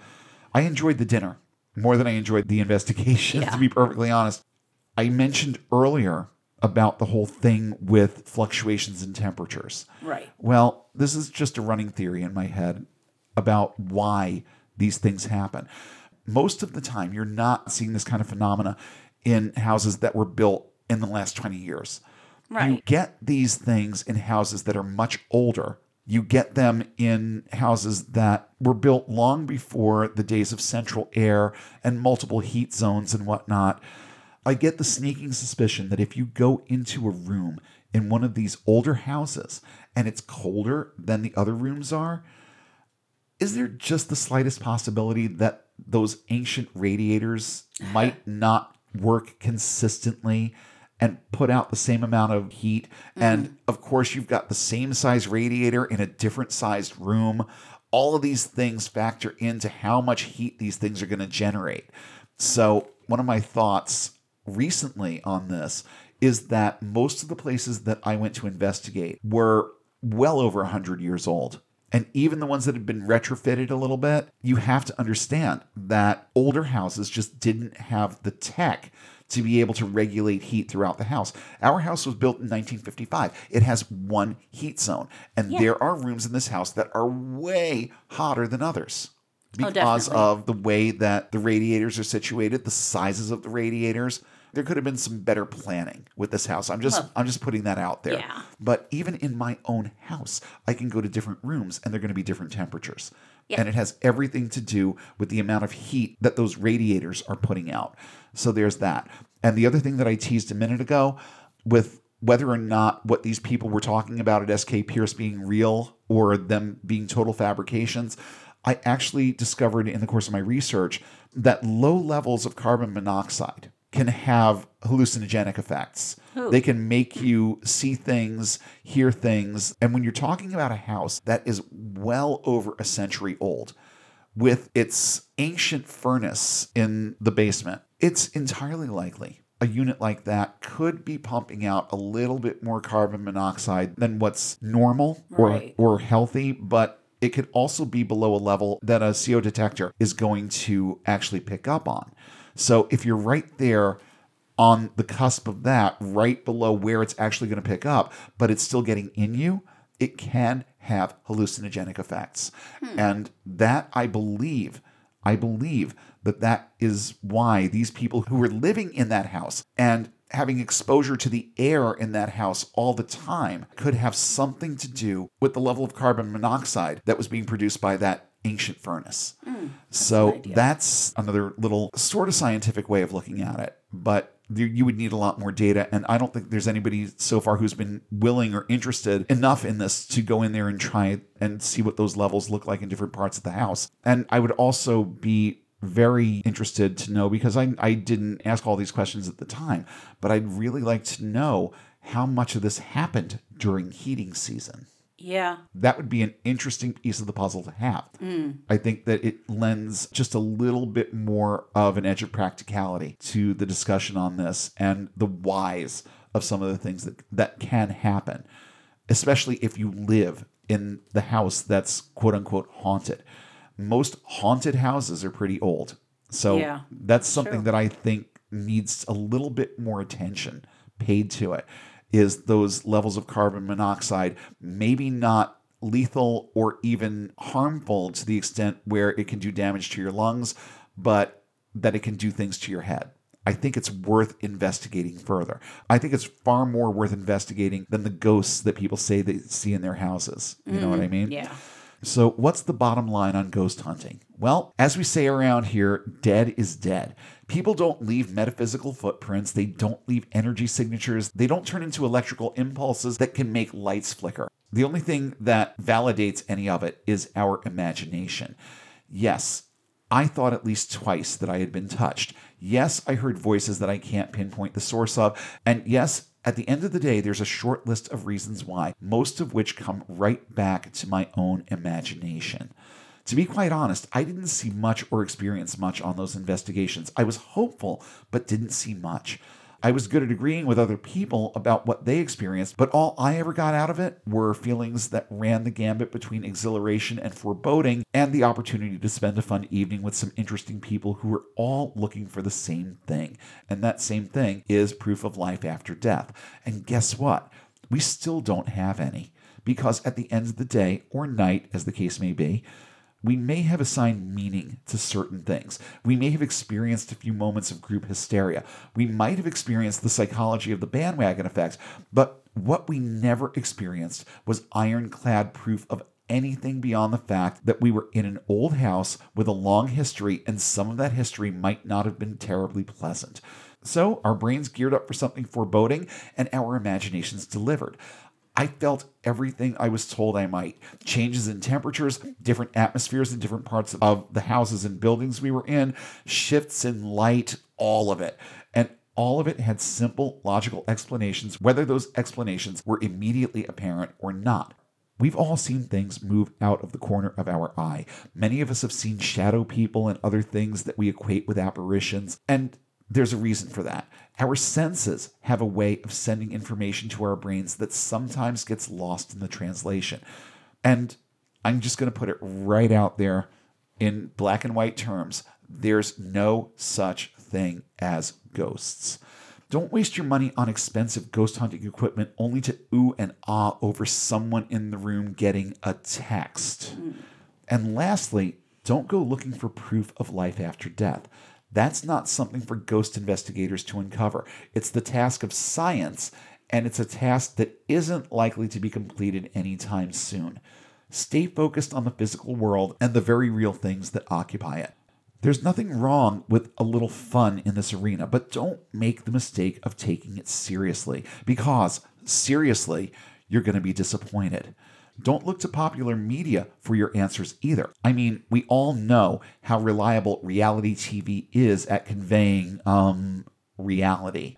I enjoyed the dinner more than I enjoyed the investigation. Yeah. To be perfectly honest, I mentioned earlier about the whole thing with fluctuations in temperatures. right. Well, this is just a running theory in my head about why these things happen. Most of the time, you're not seeing this kind of phenomena in houses that were built in the last 20 years. Right. You get these things in houses that are much older. You get them in houses that were built long before the days of central air and multiple heat zones and whatnot. I get the sneaking suspicion that if you go into a room in one of these older houses and it's colder than the other rooms are, is there just the slightest possibility that those ancient radiators might not work consistently and put out the same amount of heat? Mm. And of course, you've got the same size radiator in a different sized room. All of these things factor into how much heat these things are going to generate. So, one of my thoughts recently on this is that most of the places that I went to investigate were well over 100 years old. And even the ones that had been retrofitted a little bit, you have to understand that older houses just didn't have the tech to be able to regulate heat throughout the house. Our house was built in 1955. It has one heat zone. And Yeah. there are rooms in this house that are way hotter than others Oh, because definitely. of the way that the radiators are situated, the sizes of the radiators. There could have been some better planning with this house. I'm just Well, I'm just putting that out there. yeah. But even in my own house, I can go to different rooms and they're going to be different temperatures. Yeah. And it has everything to do with the amount of heat that those radiators are putting out. So there's that. And the other thing that I teased a minute ago with whether or not what these people were talking about at SK Pierce being real or them being total fabrications, I actually discovered in the course of my research that low levels of carbon monoxide can have hallucinogenic effects. They can make you see things, hear things. And when you're talking about a house that is well over a century old, with its ancient furnace in the basement, it's entirely likely a unit like that could be pumping out a little bit more carbon monoxide than what's normal or, or healthy, but it could also be below a level that a CO detector is going to actually pick up on. So if you're right there on the cusp of that, right below where it's actually going to pick up, but it's still getting in you, it can have hallucinogenic effects. Hmm. And that I believe, I believe that that is why these people who were living in that house and having exposure to the air in that house all the time could have something to do with the level of carbon monoxide that was being produced by that ancient furnace. so that's another little sort of scientific way of looking at it. But there- you would need a lot more data. And I don't think there's anybody so far who's been willing or interested enough in this to go in there and try and see what those levels look like in different parts of the house. And I would also be very interested to know because I, I didn't ask all these questions at the time, but I'd really like to know how much of this happened during heating season Yeah. that would be an interesting piece of the puzzle to have. Mm. I think that it lends just a little bit more of an edge of practicality to the discussion on this and the whys of some of the things that, that can happen, especially if you live in the house that's quote unquote haunted. Most haunted houses are pretty old. So Yeah, that's something true. that I think needs a little bit more attention paid to it is those levels of carbon monoxide maybe not lethal or even harmful to the extent where it can do damage to your lungs but that it can do things to your head I think it's worth investigating further. I think it's far more worth investigating than the ghosts that people say they see in their houses. You know what mm-hmm. I mean? Yeah. So, what's the bottom line on ghost hunting? Well, as we say around here, dead is dead. People don't leave metaphysical footprints, they don't leave energy signatures, they don't turn into electrical impulses that can make lights flicker. The only thing that validates any of it is our imagination. Yes, I thought at least twice that I had been touched. Yes, I heard voices that I can't pinpoint the source of. And yes, at the end of the day, there's a short list of reasons why, most of which come right back to my own imagination. To be quite honest, I didn't see much or experience much on those investigations. I was hopeful, but didn't see much. I was good at agreeing with other people about what they experienced, but all I ever got out of it were feelings that ran the gambit between exhilaration and foreboding, and the opportunity to spend a fun evening with some interesting people who were all looking for the same thing. And that same thing is proof of life after death. And guess what? We still don't have any. Because at the end of the day, or night, as the case may be, we may have assigned meaning to certain things. We may have experienced a few moments of group hysteria. We might have experienced the psychology of the bandwagon effect, but what we never experienced was ironclad proof of anything beyond the fact that we were in an old house with a long history, and some of that history might not have been terribly pleasant. So our brains geared up for something foreboding, and our imaginations delivered. I felt everything I was told I might. Changes in temperatures, different atmospheres in different parts of the houses and buildings we were in, shifts in light, all of it. And all of it had simple, logical explanations, whether those explanations were immediately apparent or not. We've all seen things move out of the corner of our eye. Many of us have seen shadow people and other things that we equate with apparitions. And there's a reason for that. Our senses have a way of sending information to our brains that sometimes gets lost in the translation. And I'm just going to put it right out there in black and white terms there's no such thing as ghosts. Don't waste your money on expensive ghost hunting equipment only to ooh and ah over someone in the room getting a text. And lastly, don't go looking for proof of life after death. That's not something for ghost investigators to uncover. It's the task of science, and it's a task that isn't likely to be completed anytime soon. Stay focused on the physical world and the very real things that occupy it. There's nothing wrong with a little fun in this arena, but don't make the mistake of taking it seriously, because seriously, you're going to be disappointed. Don't look to popular media for your answers either. I mean, we all know how reliable reality TV is at conveying um reality.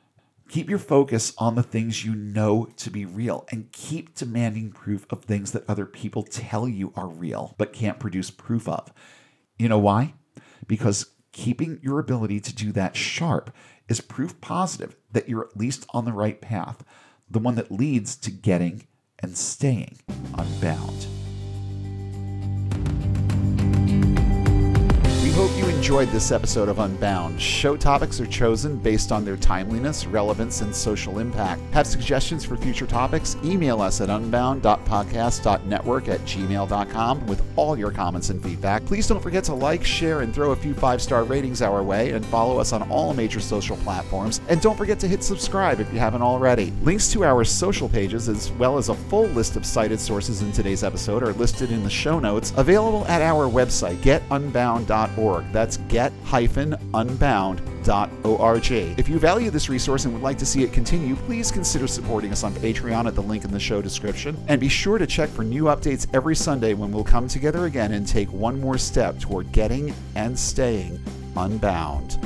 Keep your focus on the things you know to be real and keep demanding proof of things that other people tell you are real but can't produce proof of. You know why? Because keeping your ability to do that sharp is proof positive that you're at least on the right path, the one that leads to getting and staying unbound. We hope you enjoyed this episode of Unbound. Show topics are chosen based on their timeliness, relevance, and social impact. Have suggestions for future topics? Email us at unbound.podcast.network at gmail.com with all your comments and feedback. Please don't forget to like, share, and throw a few five star ratings our way, and follow us on all major social platforms. And don't forget to hit subscribe if you haven't already. Links to our social pages, as well as a full list of cited sources in today's episode, are listed in the show notes, available at our website, getunbound.org. That's get-unbound.org. If you value this resource and would like to see it continue, please consider supporting us on Patreon at the link in the show description. And be sure to check for new updates every Sunday when we'll come together again and take one more step toward getting and staying unbound.